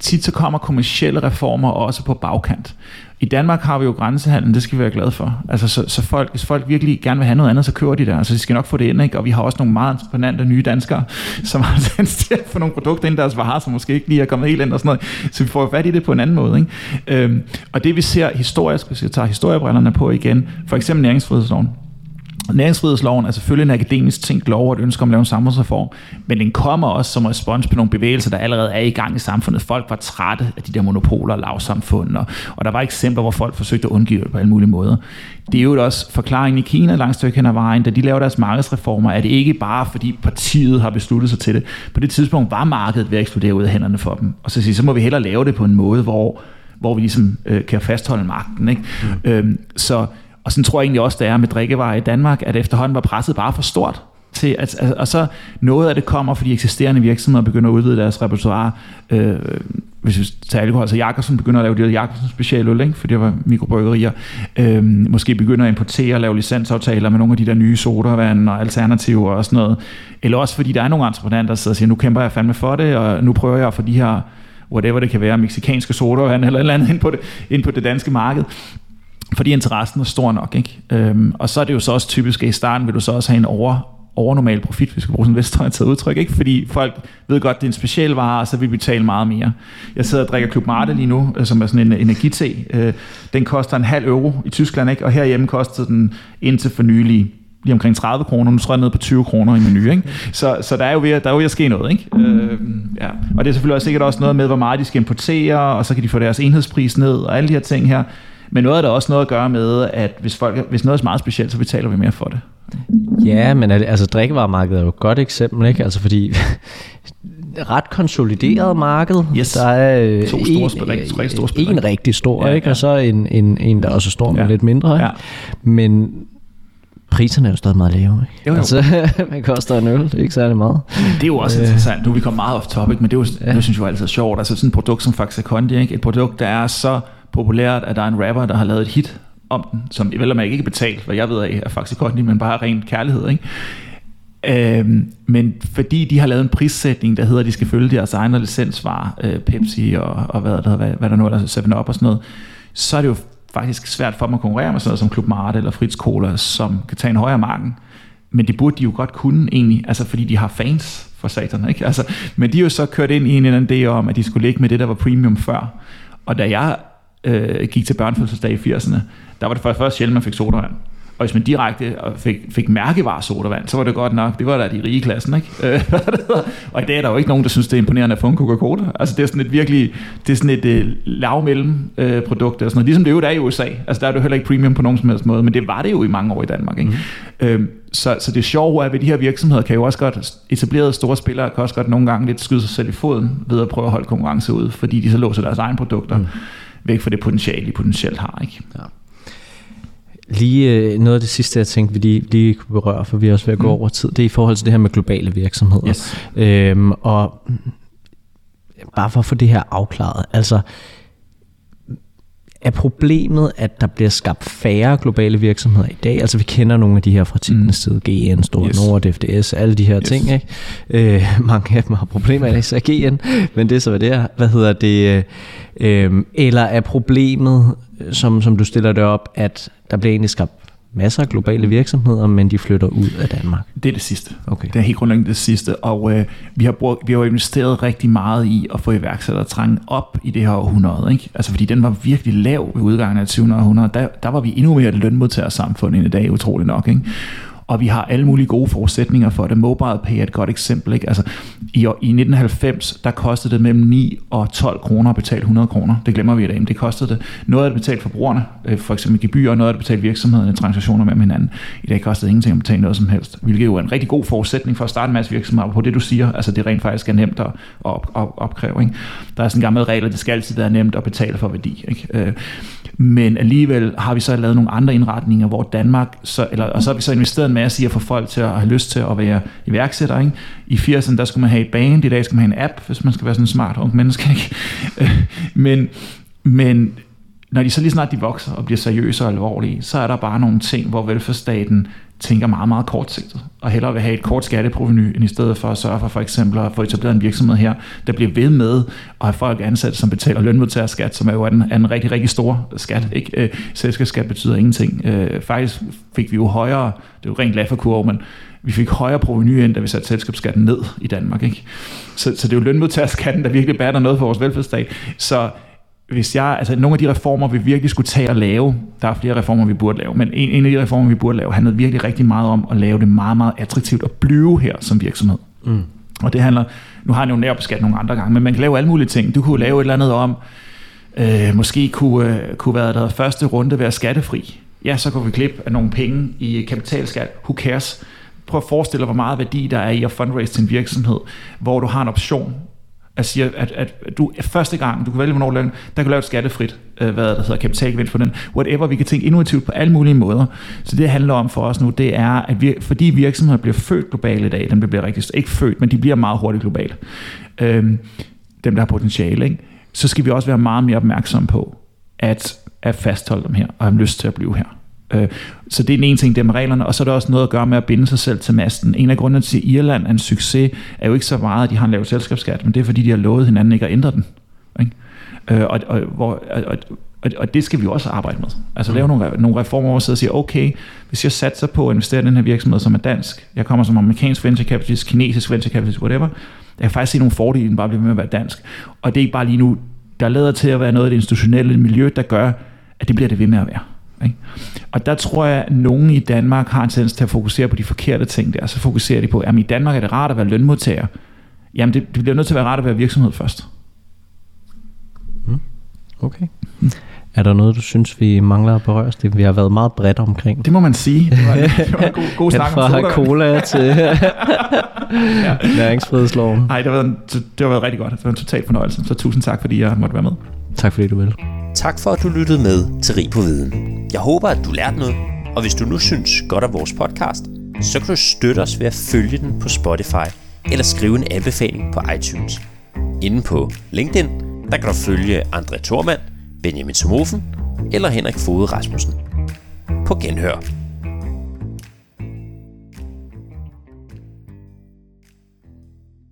D: tit så kommer kommersielle reformer også på bagkant. I Danmark har vi jo grænsehandlen, det skal vi være glade for. Altså, så, så folk, hvis folk virkelig gerne vil have noget andet, så kører de der. Altså, de skal nok få det ind, ikke? Og vi har også nogle meget entreprenante nye danskere, som har tendens til at få nogle produkter ind deres varer, som måske ikke lige er kommet helt ind og sådan noget. Så vi får fat i det på en anden måde, ikke? Øhm, og det vi ser historisk, hvis jeg tager historiebrillerne på igen, for eksempel næringsfrihedsloven, Næringsfrihedsloven er selvfølgelig en akademisk tænkt lov og et ønske om at lave en samfundsreform, men den kommer også som respons på nogle bevægelser, der allerede er i gang i samfundet. Folk var trætte af de der monopoler og lavsamfund, og, og der var eksempler, hvor folk forsøgte at undgive det på alle mulige måder. Det er jo også forklaringen i Kina langt stykke hen ad vejen, da de laver deres markedsreformer, er det ikke bare fordi partiet har besluttet sig til det. På det tidspunkt var markedet ved at eksplodere ud af hænderne for dem. Og så, siger, så må vi hellere lave det på en måde, hvor, hvor vi ligesom øh, kan fastholde magten. Ikke? Mm. Øhm, så og sådan tror jeg egentlig også, det er med drikkevarer i Danmark, at efterhånden var presset bare for stort. Til at, at, og så noget af det kommer, fordi eksisterende virksomheder begynder at udvide deres repertoire. Øh, hvis vi tager alkohol, så Jakobsen begynder at lave de her Jakobsen specialøl, ikke? fordi det var mikrobryggerier. Øh, måske begynder at importere og lave licensaftaler med nogle af de der nye sodavand og alternativer og sådan noget. Eller også fordi der er nogle entreprenanter, der sidder og siger, nu kæmper jeg fandme for det, og nu prøver jeg at få de her whatever det kan være, meksikanske sodavand eller et eller andet ind på det, ind på det danske marked fordi interessen er stor nok. Ikke? Øhm, og så er det jo så også typisk, at i starten vil du så også have en over, overnormal profit, hvis vi skal bruge sådan et vestorienteret udtryk, ikke? fordi folk ved godt, at det er en speciel vare, og så vil vi betale meget mere. Jeg sidder og drikker Club Marte lige nu, øh, som er sådan en energite. Øh, den koster en halv euro i Tyskland, ikke? og herhjemme kostede den indtil for nylig lige omkring 30 kroner, nu tror jeg ned på 20 kroner i menu, ikke? Så, så der er jo ved, der er jo ved at ske noget, ikke? Øh, ja. Og det er selvfølgelig også sikkert også noget med, hvor meget de skal importere, og så kan de få deres enhedspris ned, og alle de her ting her. Men noget er der også noget at gøre med, at hvis, folk, hvis noget er meget specielt, så betaler vi mere for det.
C: Ja, men altså drikkevaremarkedet er jo et godt eksempel, ikke? Altså fordi ret konsolideret marked.
D: Yes.
C: Der er øh,
D: To store spil- rigtig- tre store spil-
C: en rigtig stor,
D: Ja,
C: ikke?
D: ja.
C: og så en, en, en der også er stor, men
D: Ja.
C: lidt mindre. Ikke?
D: Ja.
C: Men priserne er jo stadig meget lave. Ikke?
D: Jo, jo.
C: Altså, hvad koster en øl? Det er ikke særlig meget.
D: Det er jo også interessant. Nu er vi kommet meget off topic, men det, er jo, ja. det synes jeg jo altid er sjovt. Altså sådan et produkt som Faxe Kondi, ikke? et produkt, der er så populært, at der er en rapper, der har lavet et hit om den, som vel og mærke ikke er betalt, hvad jeg ved af, af faktisk godt, men bare ren kærlighed. Ikke? Øhm, men fordi de har lavet en prissætning, der hedder, at de skal følge deres egne licensvarer, øh, Pepsi og, og hvad, der, hvad, hvad der nu er, 7-Up og sådan noget, så er det jo faktisk svært for dem at konkurrere med sådan noget som Club Marte eller Fritz Cola, som kan tage en højere marken. Men det burde de jo godt kunne egentlig, altså fordi de har fans for satan, ikke? Altså, men de er jo så kørt ind i en eller anden idé om, at de skulle ligge med det, der var premium før. Og da jeg øh, gik til børnefødselsdag i 80'erne, der var det for det første sjældent, man fik sodavand. Og hvis man direkte fik, fik mærkevarer sodavand, så var det godt nok, det var da de rige i klassen, ikke? Øh, og i dag er der jo ikke nogen, der synes, det er imponerende at få en Coca-Cola. Altså det er sådan et virkelig, det er sådan et øh, lav mellem øh, produkt, og sådan noget. ligesom det jo er i USA. Altså der er det jo heller ikke premium på nogen som helst måde, men det var det jo i mange år i Danmark, ikke? Mm. Øh, så, så det sjove er, at ved de her virksomheder kan jo også godt, etablerede store spillere kan også godt nogle gange lidt skyde sig selv i foden ved at prøve at holde konkurrence ud, fordi de så låser deres egne produkter mm. Væk fra det potentiale, de potentielt har, ikke?
C: Ja. Lige øh, noget af det sidste, jeg tænkte, vi lige, lige kunne berøre, for vi er også ved at gå
D: Mm.
C: over tid, det er i forhold til det her med globale virksomheder.
D: Yes.
C: Øhm, og bare for at få det her afklaret, altså er problemet, at der bliver skabt færre globale virksomheder i dag? Altså vi kender nogle af de her fra tidens tid, GN, Store
D: Yes.
C: Nord, FDS, alle de her
D: Yes.
C: ting. Ikke? Øh, mange af dem har problemer i så GN, men det er så hvad det er. Hvad hedder det? Øh, eller er problemet, som, som du stiller det op, at der bliver egentlig skabt masser af globale virksomheder, men de flytter ud af Danmark?
D: Det er det sidste.
C: Okay.
D: Det er helt grundlæggende det sidste, og øh, vi, har brugt, vi har jo investeret rigtig meget i at få iværksættertrængen op i det her århundrede, ikke? Altså fordi den var virkelig lav ved udgangen af 20. århundrede. Der, der var vi endnu mere et lønmodtagersamfund end i dag, utroligt nok, ikke? Og vi har alle mulige gode forudsætninger for det. Mobile Pay er et godt eksempel. Ikke? Altså, i, I 1990, der kostede det mellem 9 og 12 kroner at betale 100 kroner. Det glemmer vi i dag, men det kostede det. Noget af det betalt forbrugerne, øh, for eksempel gebyr, og noget af det betalt virksomhederne, transaktioner mellem hinanden. I dag koster det ingenting at betale noget som helst, hvilket jo er en rigtig god forudsætning for at starte en masse virksomheder på det, du siger. Altså det rent faktisk er nemt at op, op, opkræve. Ikke? Der er sådan en gammel regel, at det skal altid være nemt at betale for værdi. Ikke? Øh, men alligevel har vi så lavet nogle andre indretninger, hvor Danmark, så, eller, og så har vi så investeret en masse i at få folk til at have lyst til at være iværksætter. Ikke? I 80'erne, der skulle man have et band, i dag skal man have en app, hvis man skal være sådan en smart ung menneske. Ikke? Men, men når de så lige snart de vokser og bliver seriøse og alvorlige, så er der bare nogle ting, hvor velfærdsstaten tænker meget, meget kortsigtet, og hellere vil have et kort skatteproveny, end i stedet for at sørge for for eksempel at få etableret en virksomhed her, der bliver ved med at have folk ansat, som betaler lønmodtagerskat, som er jo en, en rigtig, rigtig stor skat. Ikke? Øh, Selskabsskat betyder ingenting. Øh, faktisk fik vi jo højere, det er jo rent lafferkurve, men vi fik højere proveny end da vi satte selskabsskatten ned i Danmark. Ikke? Så, så det er jo lønmodtagerskatten, der virkelig bærer noget for vores velfærdsstat. Så hvis jeg, altså nogle af de reformer, vi virkelig skulle tage og lave, der er flere reformer, vi burde lave, men en, en af de reformer, vi burde lave, handlede virkelig rigtig meget om at lave det meget, meget attraktivt at blive her som virksomhed. Mm. Og det handler, nu har jeg jo nærbeskat nogle andre gange, men man kan lave alle mulige ting. Du kunne lave et eller andet om, øh, måske kunne, øh, kunne være der første runde være skattefri. Ja, så kunne vi klippe af nogle penge i kapitalskat. Who cares? Prøv at forestille dig, hvor meget værdi der er i at fundraise til en virksomhed, hvor du har en option, at sige, at, at du første gang, du kan vælge, hvornår du laver den, der kan du lave et skattefrit, øh, hvad der hedder kapitalgevinst for den, whatever, vi kan tænke innovativt på alle mulige måder. Så det, det handler om for os nu, det er, at vi, fordi virksomheder bliver født globale i dag, dem bliver rigtig, ikke født, men de bliver meget hurtigt globale, øh, dem der har potentiale, ikke? så skal vi også være meget mere opmærksomme på, at, at fastholde dem her, og have lyst til at blive her. Øh, Så det er den ene ting, det med reglerne, og så er der også noget at gøre med at binde sig selv til masten. En af grundene til, at Irland er en succes, er jo ikke så meget, at de har en lav selskabsskat, men det er fordi, de har lovet hinanden ikke at ændre den. Ikke? Øh, Og, og, hvor, og, og, og det skal vi også arbejde med. Altså lave nogle, nogle reformer, hvor og siger, okay, hvis jeg satser på at investere i den her virksomhed, som er dansk, jeg kommer som amerikansk venture capitalist, kinesisk venture capitalist, whatever, jeg kan faktisk se nogle fordele, den bare bliver med at være dansk. Og det er ikke bare lige nu, der lader til at være noget af det institutionelle miljø, der gør, at det bliver det ved med at være. Ikke? Og der tror jeg, at nogen i Danmark har en tendens til at fokusere på de forkerte ting der. Så fokuserer de på, at i Danmark er det rart at være lønmodtager. Jamen, det, det bliver nødt til at være rart at være virksomhed først.
C: Okay. Er der noget, du synes, vi mangler at berøre? Det, vi har været meget bredt omkring.
D: Det må man sige. Det var, det var en god, god snak om soda.
C: cola til ja. næringsfrihedsloven.
D: Nej, det, var, en- det har været rigtig godt. Det var en total fornøjelse. Så tusind tak, fordi jeg måtte være med.
C: Tak fordi du vil.
B: Tak for, at du lyttede med til Rig på Viden. Jeg håber, at du lærte noget, og hvis du nu synes godt om vores podcast, så kan du støtte os ved at følge den på Spotify eller skrive en anbefaling på iTunes. Inde på LinkedIn, der kan du følge André Thormand, Benjamin Somofen eller Henrik Fode Rasmussen. På genhør.